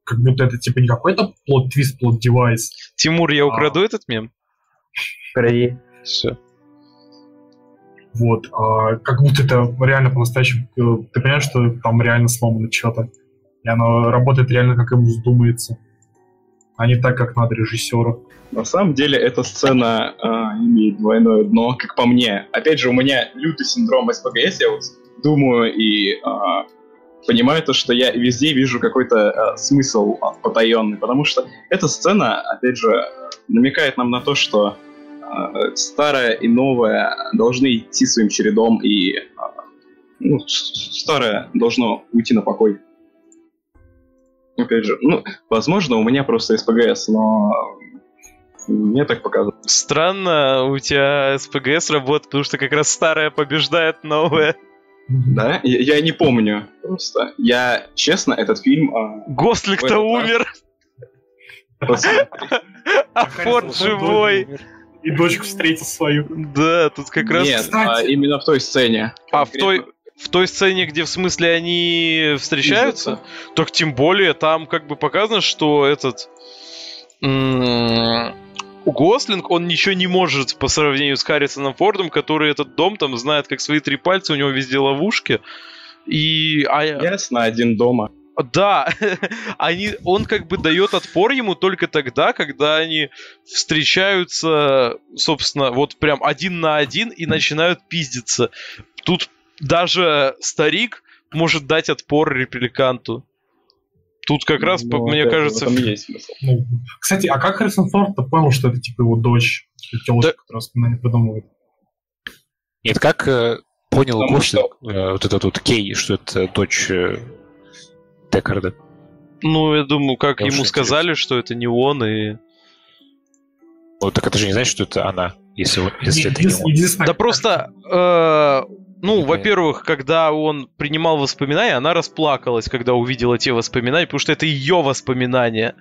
Как будто это типа не какой-то плод-твист, плод-девайс. Тимур, я А. украду этот мем? Кради. Все. Вот. а как будто это реально по-настоящему... э, Ты понимаешь, что там реально сломано что-то. И оно работает реально, как ему вздумается. А не так, как надо режиссеру. На самом деле эта сцена а, имеет двойное дно, как по мне. Опять же, у меня лютый синдром СПГС, я вот думаю и а, понимаю то, что я везде вижу какой-то а, смысл потаенный, потому что эта сцена, опять же, намекает нам на то, что а, старое и новое должны идти своим чередом, и а, ну, старое должно уйти на покой. Опять же, ну, возможно, у меня просто СПГС, но мне так показалось. Странно, у тебя СПГС работает, потому что как раз старое побеждает новое. Да? Я, я не помню просто. Я, честно, этот фильм... а, Гослик-то умер, а Форд живой. И дочку встретил свою. Да, тут как раз... Нет, а именно в той сцене. А в той, в той сцене, где в смысле они встречаются, так тем более там как бы показано, что этот Гослинг, он ничего не может по сравнению с Харрисоном Фордом, который этот дом там знает как свои три пальца, у него везде ловушки. И а, Ясно, один дома. да, они, он как бы дает отпор ему только тогда, когда они встречаются, собственно, вот прям один на один и начинают пиздиться. Тут даже старик может дать отпор репликанту. Тут как раз, Ну, мне кажется, В этом есть смысл. Ну, кстати, а как Харрисон Форд понял, что это типа его дочь? Телочка, которая воспоминания придумывает. Нет, как э, понял Потому Гослинг, э, вот этот вот Кей, что это дочь э, Декарда? ну, я думаю, как Я ему очень сказали, что это не он, и... Ну, так это же не значит, что это она, если, он- если это не он. Да просто, э, ну, Какая? во-первых, когда он принимал воспоминания, она расплакалась, когда увидела те воспоминания, потому что это ее воспоминания.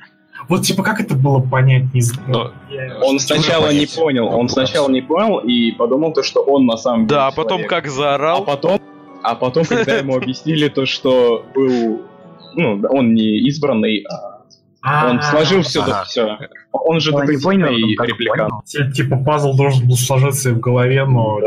Вот типа как это было понять, не знаю. Но- Я- Он сначала не понять? понял, он сначала не понял и подумал то, что он на самом деле Да, а потом человек. как А заорал. потом, а потом, когда ему объяснили то, что был, ну, да, он не избранный, а он А, сложил все, все. Он же не детективный репликант. Типа пазл должен был сложиться и в голове, но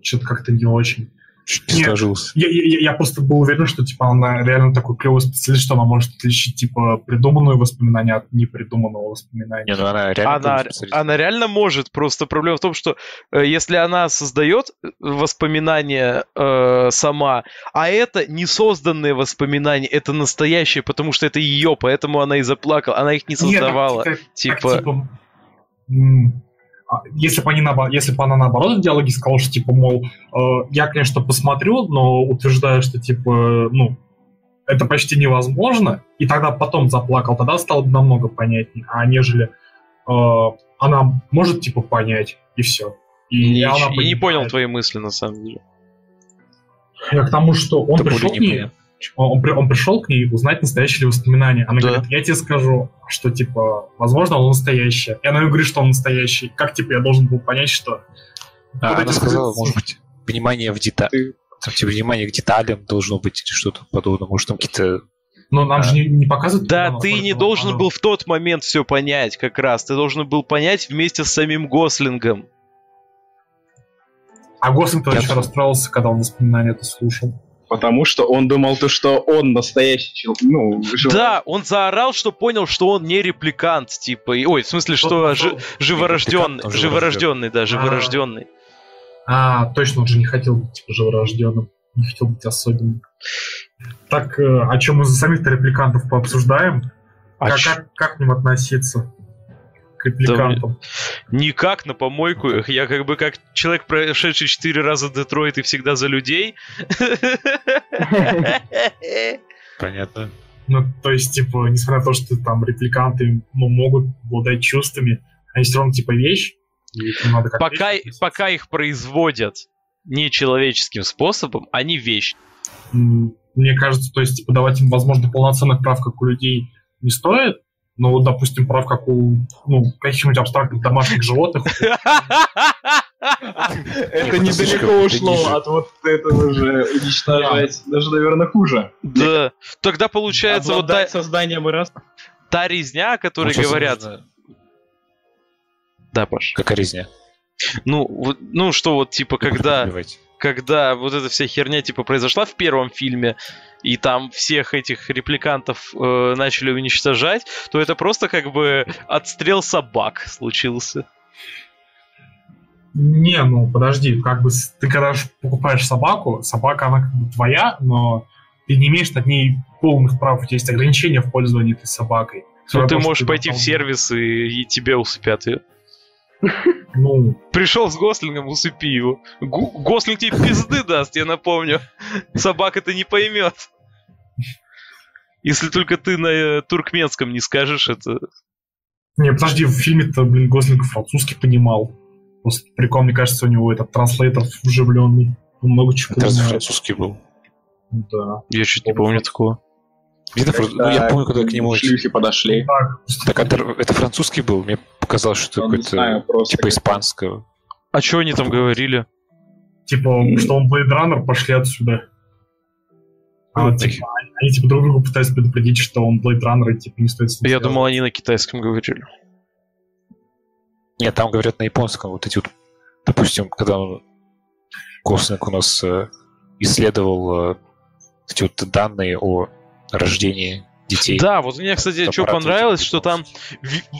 что-то как-то не очень. Чуть не Нет. сложился. Я, я- я просто был уверен, что типа она реально такой клевый специалист, что она может отличить типа придуманное воспоминание от непридуманного воспоминания. Не, ну она реально Она, она реально может, просто проблема в том, что э, если она создает воспоминания э, сама, а это не созданные воспоминания, это настоящие, потому что это ее, поэтому она и заплакала, она их не Нет, создавала. так, так, типа- типа, м, а, если бы они если бы она наоборот в диалоге сказала, что типа, мол, э, я, конечно, посмотрю, но утверждаю, что типа, ну, это почти невозможно, и тогда потом заплакал, тогда стало бы намного понятнее, а нежели э, она может типа понять, и все. И, не, она и не понял твои мысли, на самом деле. Я к тому, что он Это пришел к ней. Он, он при- он пришел к ней узнать, настоящие ли воспоминания. Она Да. говорит, я тебе скажу, что, типа, возможно, он настоящий. И она ему говорит, что он настоящий. Как, типа, я должен был понять, что... А, Вот она сказала, может быть, внимание в деталь. Ты- Там, типа, внимание к деталям должно быть или что-то подобное. Может, там какие-то... Но нам А. же не, не показывают... Да, ты не должен оно- был в тот момент все понять как раз. Ты должен был понять вместе с самим Гослингом. А Гослинг-то Я очень тоже. расстроился, когда он воспоминания это слушал. Потому что он думал, то, что он настоящий человек. Ну, жив- Да, он заорал, что понял, что он не репликант, типа. и- Ой, в смысле, что жи- живорожденный, живорожденный, да, живорожденный. А, точно, он же не хотел быть, типа, живорожденным. Не хотел быть особенным. Так, э, о чем мы за самих-то репликантов пообсуждаем? А как, чё? как, как к ним относиться? К репликантам. Никак на помойку. Я как бы как человек, прошедший четыре раза Детройт и всегда за людей. Понятно. Ну, то есть, типа, несмотря на то, что там репликанты ну, могут обладать чувствами, они все равно, типа, вещь. Пока, вещь пока их производят нечеловеческим способом, они вещь. Мне кажется, то есть, типа, давать им, возможно, полноценных прав, как у людей, не стоит. Но, вот, допустим, прав, как у ну, каких-нибудь абстрактных домашних животных. Это недалеко ушло от вот этого же уничтожать. Даже, наверное, хуже. Да. Тогда получается вот созданием и раз. та резня, о которой Ну, говорят. Да, Паш. Какая резня? Ну, ну что вот типа когда, когда вот эта вся херня типа произошла в первом фильме, и там всех этих репликантов э, начали уничтожать, то это просто как бы отстрел собак случился. Не, ну подожди, как бы ты когда покупаешь собаку, собака она как бы твоя, но ты не имеешь над ней полных прав, у тебя есть ограничения в пользовании этой собакой. Ну, ты можешь пойти в сервис и, и тебе усыпят ее. Ну, Пришел с Гослингом, усыпи его. Гу- Гослинг тебе пизды даст, я напомню. Собака-то не поймет. Если только ты на э, туркменском не скажешь это. не, подожди, в фильме-то, блин, Гослинг французский понимал. Просто прикол, мне кажется, у него этот транслейтер вживленный. Он много чего Это понимает. французский был? Да. Я чуть не помню такого. Где-то фран- Ну, я помню, когда к нему... Шлюхи подошли. Так, Так это, это французский был? Мне показалось, что Ну, это какой-то типа испанского. А что они там говорили? типа, что он Blade Runner, пошли отсюда. А, Ну, типа, они, типа друг друга пытаются предупредить, что он Blade Runner, и типа не стоит Я думал, они на китайском говорили. Нет, там говорят на японском. Вот эти вот, допустим, когда он- Гослинг у нас э, исследовал э, эти вот данные о рождении детей. Да, вот мне, кстати, что понравилось, что там...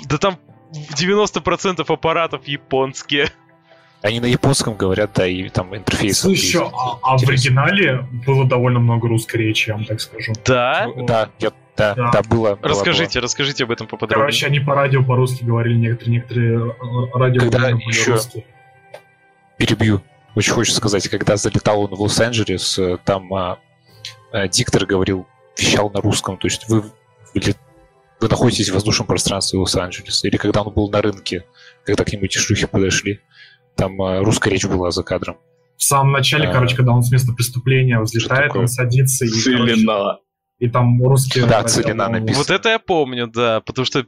Да там 90% аппаратов японские. Они на японском говорят, да, и там интерфейс. Слушай, а, а в оригинале было довольно много русской речи, я вам так скажу. Да? Ну, Да, я- да, Да. да, было. было, Расскажите, расскажите об этом поподробнее. Короче, они по радио по-русски говорили, некоторые, некоторые э, радио Когда были еще- русские. Перебью. Очень хочется сказать, когда залетал он в Лос-Анджелес, э, там а, э, диктор говорил, вещал на русском, то есть вы, вы, лет- вы находитесь в воздушном пространстве Лос-Анджелеса, или когда он был на рынке, когда к нему эти шлюхи подошли, там а, русская речь была за кадром. В самом начале, А. короче, когда он с места преступления взлетает, он садится и, короче, Целина. и там русские... Да, Целина написано. Вот это я помню, да, потому что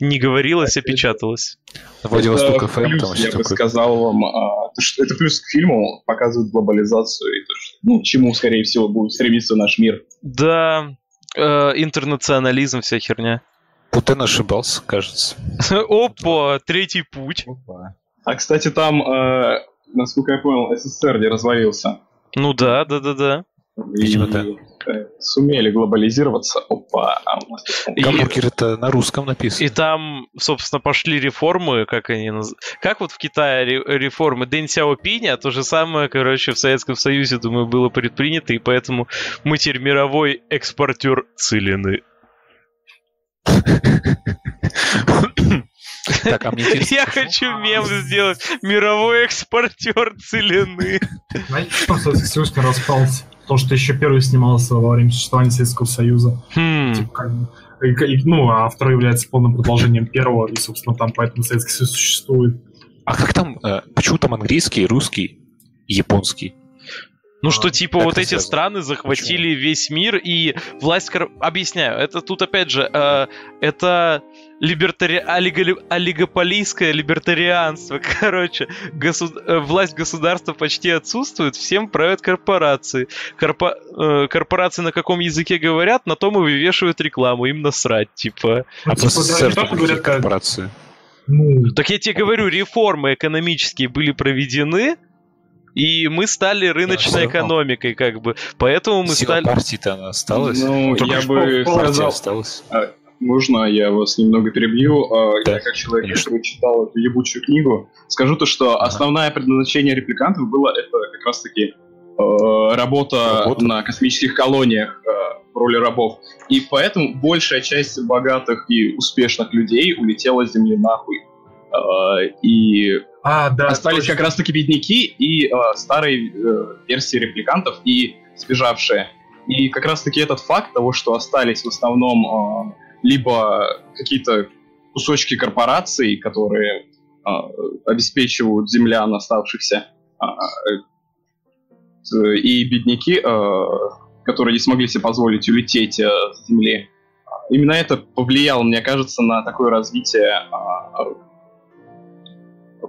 не говорилось, а печаталось. Владивосток ФМ, плюс, там я бы сказал вам, а, то, что это плюс к фильму, показывает глобализацию и то, что, ну, к чему, скорее всего, будет стремиться наш мир. Да, э, интернационализм, вся херня. Путен ошибался, кажется. Опа, третий путь. А, кстати, там, э, насколько я понял, СССР не развалился. Ну да, да, да, да. Видимо, да. Э, Сумели глобализироваться. Опа. а Гамбургер это на русском написано. И там, собственно, пошли реформы, как они наз... Как вот в Китае ре- реформы Дэн Сяопиня, то же самое, короче, в Советском Союзе, думаю, было предпринято, и поэтому мы теперь мировой экспортер целины. Так, а мне интересно, Я хочу мем сделать. Мировой экспортер целины. Знаете, что Советский Союз распался? То, что еще первый снимался во время существования Советского Союза. Хм. Типа, как и- и- ну, а второй является полным продолжением первого, и, собственно, там поэтому Советский Союз существует. а как там, э, почему там английский, русский японский? Ну что, типа, как вот эти связано? страны захватили весь мир, и власть... кор- Объясняю, это тут, опять же, э, это либертари... олиго- олигополийское либертарианство. Короче, госу- э, власть государства почти отсутствует, всем правят корпорации. Корпо- э, корпорации на каком языке говорят, на том и вывешивают рекламу, им насрать, типа. Ну, А в типа, СССР говорят, корпорации? ну, Так я тебе говорю, реформы экономические были проведены, и мы стали рыночной экономикой, как бы. Поэтому мы Сила стали... партии-то она осталась. Ну, Только я бы сказал... осталась. Можно я вас немного перебью? А, Да, я как человек, конечно. который читал эту ебучую книгу, скажу то, что основное предназначение репликантов было это как раз-таки э, работа, Работа. на космических колониях э, в роли рабов. И поэтому большая часть богатых и успешных людей улетела с Земли нахуй. Э, и а, да, остались точно. как раз-таки бедняки и э, старые э, версии репликантов и сбежавшие. И как раз-таки этот факт того, что остались в основном э, либо какие-то кусочки корпораций, которые э, обеспечивают землян оставшихся, э, э, и бедняки, э, которые не смогли себе позволить улететь э, с земли. Именно это повлияло, мне кажется, на такое развитие э,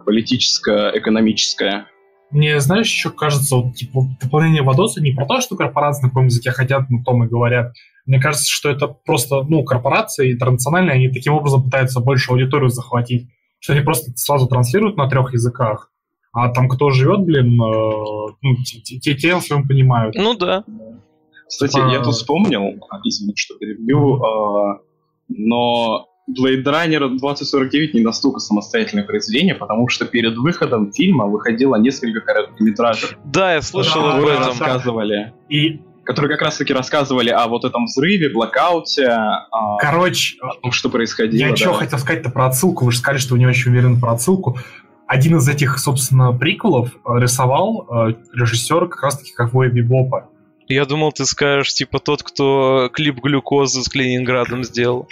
политическое, экономическое. Мне, знаешь, еще кажется, вот, типа, дополнение Вадоса не про то, что корпорации на каком языке хотят, на том и говорят. Мне кажется, что это просто, ну, корпорации интернациональные, они таким образом пытаются больше аудиторию захватить. Что они просто сразу транслируют на трех языках. А там кто живет, блин, э, ну, те, те- те, те в своем понимают. Ну да. Кстати, Типа- я тут вспомнил, а, извини, что перебью, а, но Blade Runner 2049 не настолько самостоятельное произведение, потому что перед выходом фильма выходило несколько короткометражек, Да, я слышал об этом. рассказывали, И, которые как раз-таки рассказывали о вот этом взрыве, блокауте, а, короче, о том, что происходило. я да. что хотел сказать-то про отсылку. Вы же сказали, что вы не очень уверены про отсылку. Один из этих, собственно, приколов э, рисовал э, режиссер как раз-таки ковбоя Бибопа. Я думал, ты скажешь, типа, тот, кто клип глюкозы с Калининградом сделал.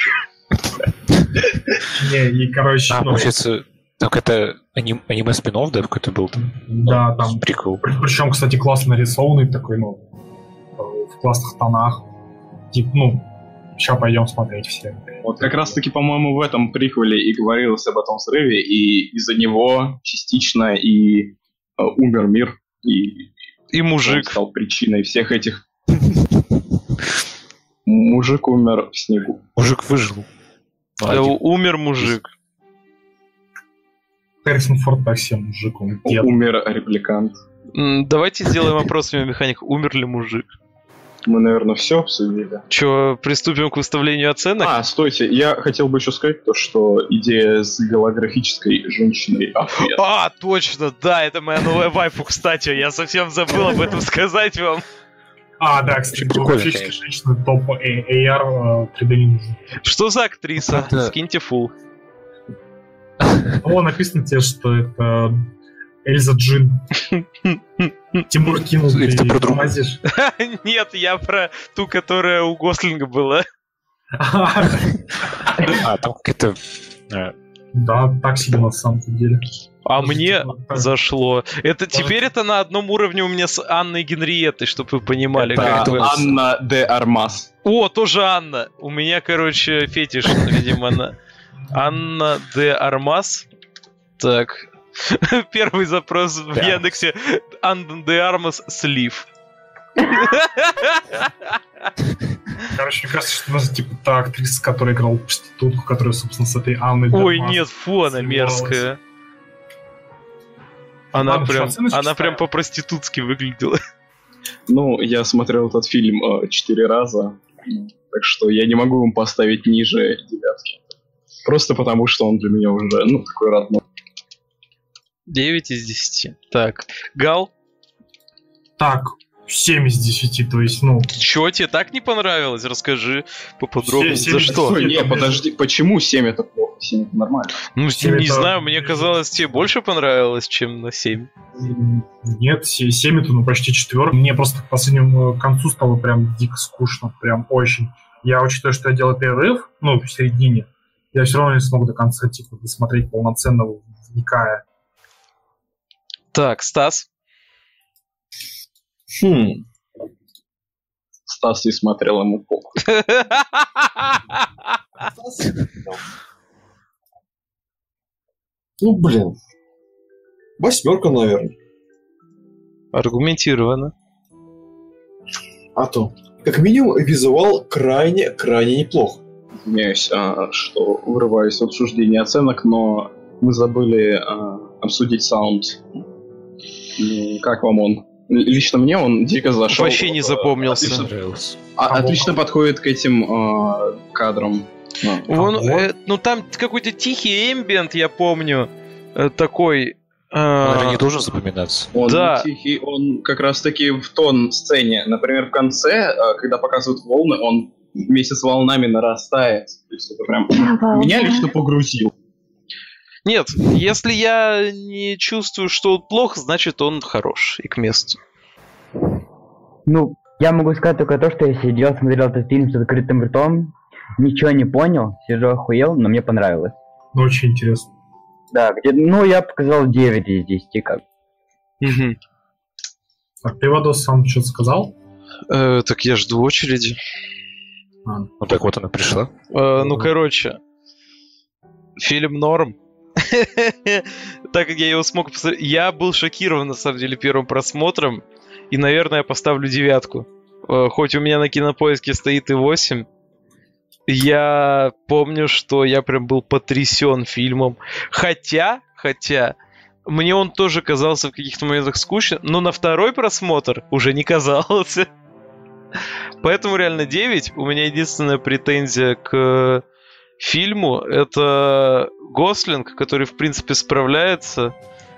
Не, и, короче, А, ну, получается, так это аним- аниме спин да, какой-то был там? да, там Прикол. Причем, кстати, классно нарисованный такой, ну, э, в классных тонах. Типа, ну, сейчас пойдем смотреть все. Вот как раз-таки, по-моему, в этом приквеле и говорилось об этом взрыве, и из-за него частично и э, умер мир, и И он мужик. стал причиной всех этих... Мужик умер в снегу. Мужик выжил. Э, Молодец. Умер мужик. Харрисон Форд так себе мужик, он дед. Умер репликант. Давайте сделаем опрос механик. Умер ли мужик? Мы, наверное, все обсудили. Че, приступим к выставлению оценок? А, стойте, я хотел бы еще сказать то, что идея с голографической женщиной охуенная. А, точно, да, это моя новая вайфу, кстати. Я совсем забыл об этом сказать вам. А, да, кстати, конечно. женщина топ A- AR э, 3D не нужен. Что за актриса? Правда. Скиньте фул. О, написано тебе, что это Эльза Джин. Тимур кинул, Это ты про тормозишь. Нет, я про ту, которая у Гослинга была. А, там какая-то... э, Да, так себе на самом-то деле. А мне Так. зашло. Это теперь это на одном уровне у меня с Анной Генриеттой, чтобы вы понимали. Это как это- Анна де Армас. О, тоже Анна. У меня, короче, фетиш, видимо, на Анна де Армас. Так. Первый запрос в. Яндексе. Анна де Армас слив. Короче, мне кажется, что нужно, типа, та актриса, которая играла проститутку, которая, собственно, с этой Анной Ой, нет, фу, она сливалась. мерзкая. Она Ладно, прям, она прям по-проститутски выглядела. Ну, я смотрел этот фильм э, четыре раза, так что я не могу ему поставить ниже девятки. Просто потому, что он для меня уже, ну, такой родной. 9 из 10. Так, Гал, Так, 7 из 10, то есть, ну, чё тебе так не понравилось? Расскажи поподробнее. Все- За семь- что? Стой, Это не, между- подожди, почему 7 это плохо? 7 это нормально. Ну, Семь не это- знаю, мне казалось, тебе больше понравилось, чем на 7. м, нет, 7 это, ну, почти четвертый. Мне просто к последнему э, концу стало прям дико скучно, прям очень. Я учитывая, что я делал перерыв, ну, в середине, я все равно не смог до конца, типа, досмотреть полноценно, вникая. Так, Стас. Хм. Стас не смотрел ему похуй. Ну, блин. Восьмерка, наверное. Аргументированно. А то. Как минимум, визуал крайне-крайне неплох. Извиняюсь, а, что вырываюсь в обсуждение оценок, но мы забыли а, обсудить саунд. Как вам он? Лично мне он дико зашел. Вообще не запомнился. Отлично, а- отлично подходит к этим а, кадрам. А. Он, э, ну там какой-то тихий эмбиент, я помню, э, такой. Он, э, наверное, не должен запоминаться. Он Да. тихий, он как раз таки в тон сцене. Например, в конце, а, когда показывают волны, он вместе с волнами нарастает. То есть это прям меня лично погрузил. Нет, если я не чувствую, что он плох, значит он хорош и к месту. Ну, я могу сказать только то, что я сидел, смотрел этот фильм с открытым ртом, ничего не понял, сижу охуел, но мне понравилось. Ну, очень интересно. Да, где, ну, я показал 9 из 10, как. Мгм. Так, ты, Вадос, сам что-то сказал? Э, так я жду очереди. А, Ну так вот она пришла. Э, ну, короче, фильм норм. Так как я его смог посмотреть. Я был шокирован, на самом деле, первым просмотром. И, наверное, я поставлю девятку. Э, Хоть у меня на кинопоиске стоит и 8. Я помню, что я прям был потрясен фильмом. Хотя, хотя, мне он тоже казался в каких-то моментах скучным, но на второй просмотр уже не казался. Поэтому реально 9. У меня единственная претензия к фильму это Гослинг, который в принципе справляется.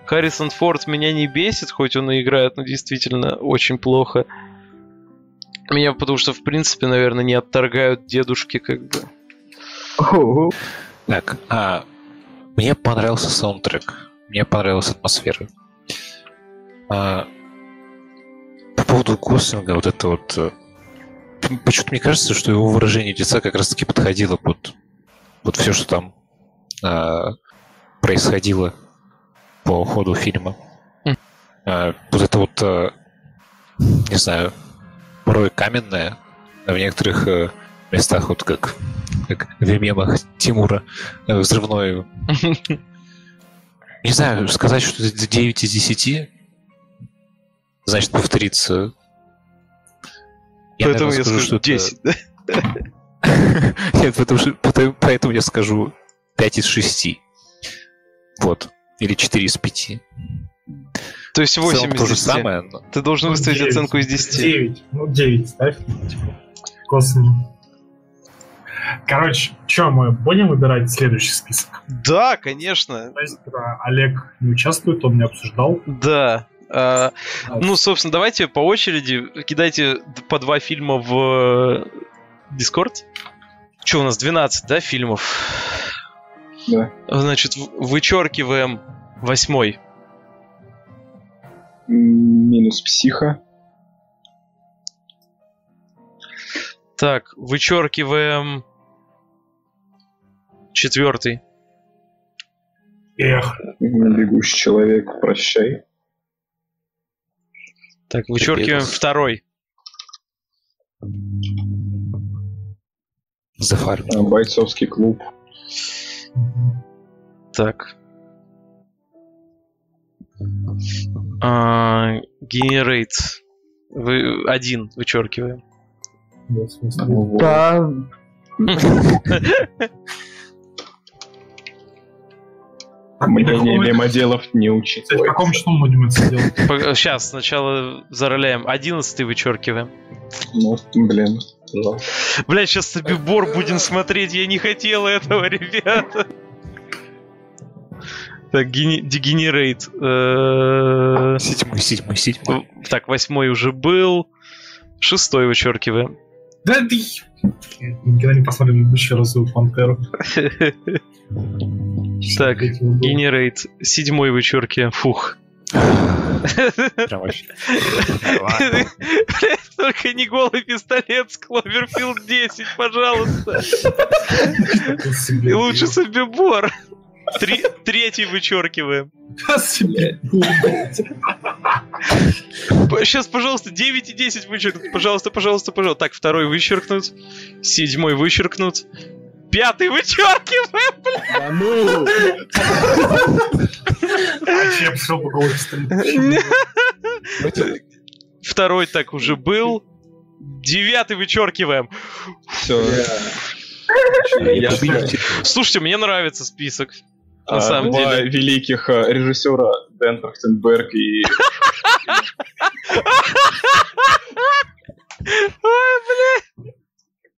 Харрисон Форд меня не бесит, хоть он и играет, но действительно очень плохо. Меня потому что, в принципе, наверное, не отторгают дедушки, как бы. Так, а, мне понравился саундтрек. Мне понравилась атмосфера. А, по поводу Гослинга, вот это вот... э, Почему-то мне кажется, что его выражение лица как раз-таки подходило под вот все, что там а, происходило по ходу фильма. Хм. А, вот это вот, а, не знаю, порой каменное, а в некоторых э, местах вот как, как в мемах Тимура э, взрывной. Не знаю, сказать, что это 9 из 10, значит повториться. Поэтому наверное, я скажу что это- 10. да? Нет, потому что, потому- поэтому я скажу 5 из 6. Вот. Или 4 из 5. То есть В целом 8 из то же 10. самое, но... Ты должен Ну, выставить оценку из 10. 9. Ну, 9 ставь. Типа, Косвенно. Короче, что, мы будем выбирать следующий список? Да, конечно. Олег не участвует, он не обсуждал. Да. А, ну, собственно, давайте по очереди кидайте по два фильма в Discord. Что у нас, 12, да, фильмов? Да. Значит, вычеркиваем восьмой. Минус психа. Так, вычеркиваем четвертый. Эх, Бегущий человек, прощай. Так, вычеркиваем Капец. второй. Farm. А, Бойцовский клуб. Так. А, Generate. Вы, один вычеркиваем. Да, Мнение мемоделов не Кстати, в каком числу будем это делать? Сейчас, сначала зароляем. Одиннадцатый вычеркиваем. Ну, блин. Жалко. Бля, сейчас Собибор будем смотреть. Я не хотел этого, ребята. Так. Э, Седьмой, седьмой, седьмой. Так, восьмой уже был. Шестой вычеркиваем. Да ты... Никогда не посмотрел «Бегущую розовую пантеру». Так. Generate. Седьмой вычеркиваем. Фух. Прям вообще. Только не голый пистолет с Cloverfield 10, пожалуйста. Лучше. Собибор. Три, третий вычеркиваем. Сейчас, пожалуйста, 9 и 10 вычеркнут. Пожалуйста, пожалуйста, пожалуйста. Так, второй вычеркнут. Седьмой вычеркнут. Пятый вычеркиваем, блядь. Да ну! Чем чтобы Второй так уже был. Девятый вычеркиваем. Все. Слушайте, мне нравится список. На а, самом деле. великих э, режиссера Дэн Трахтенберг и... Ой, блядь!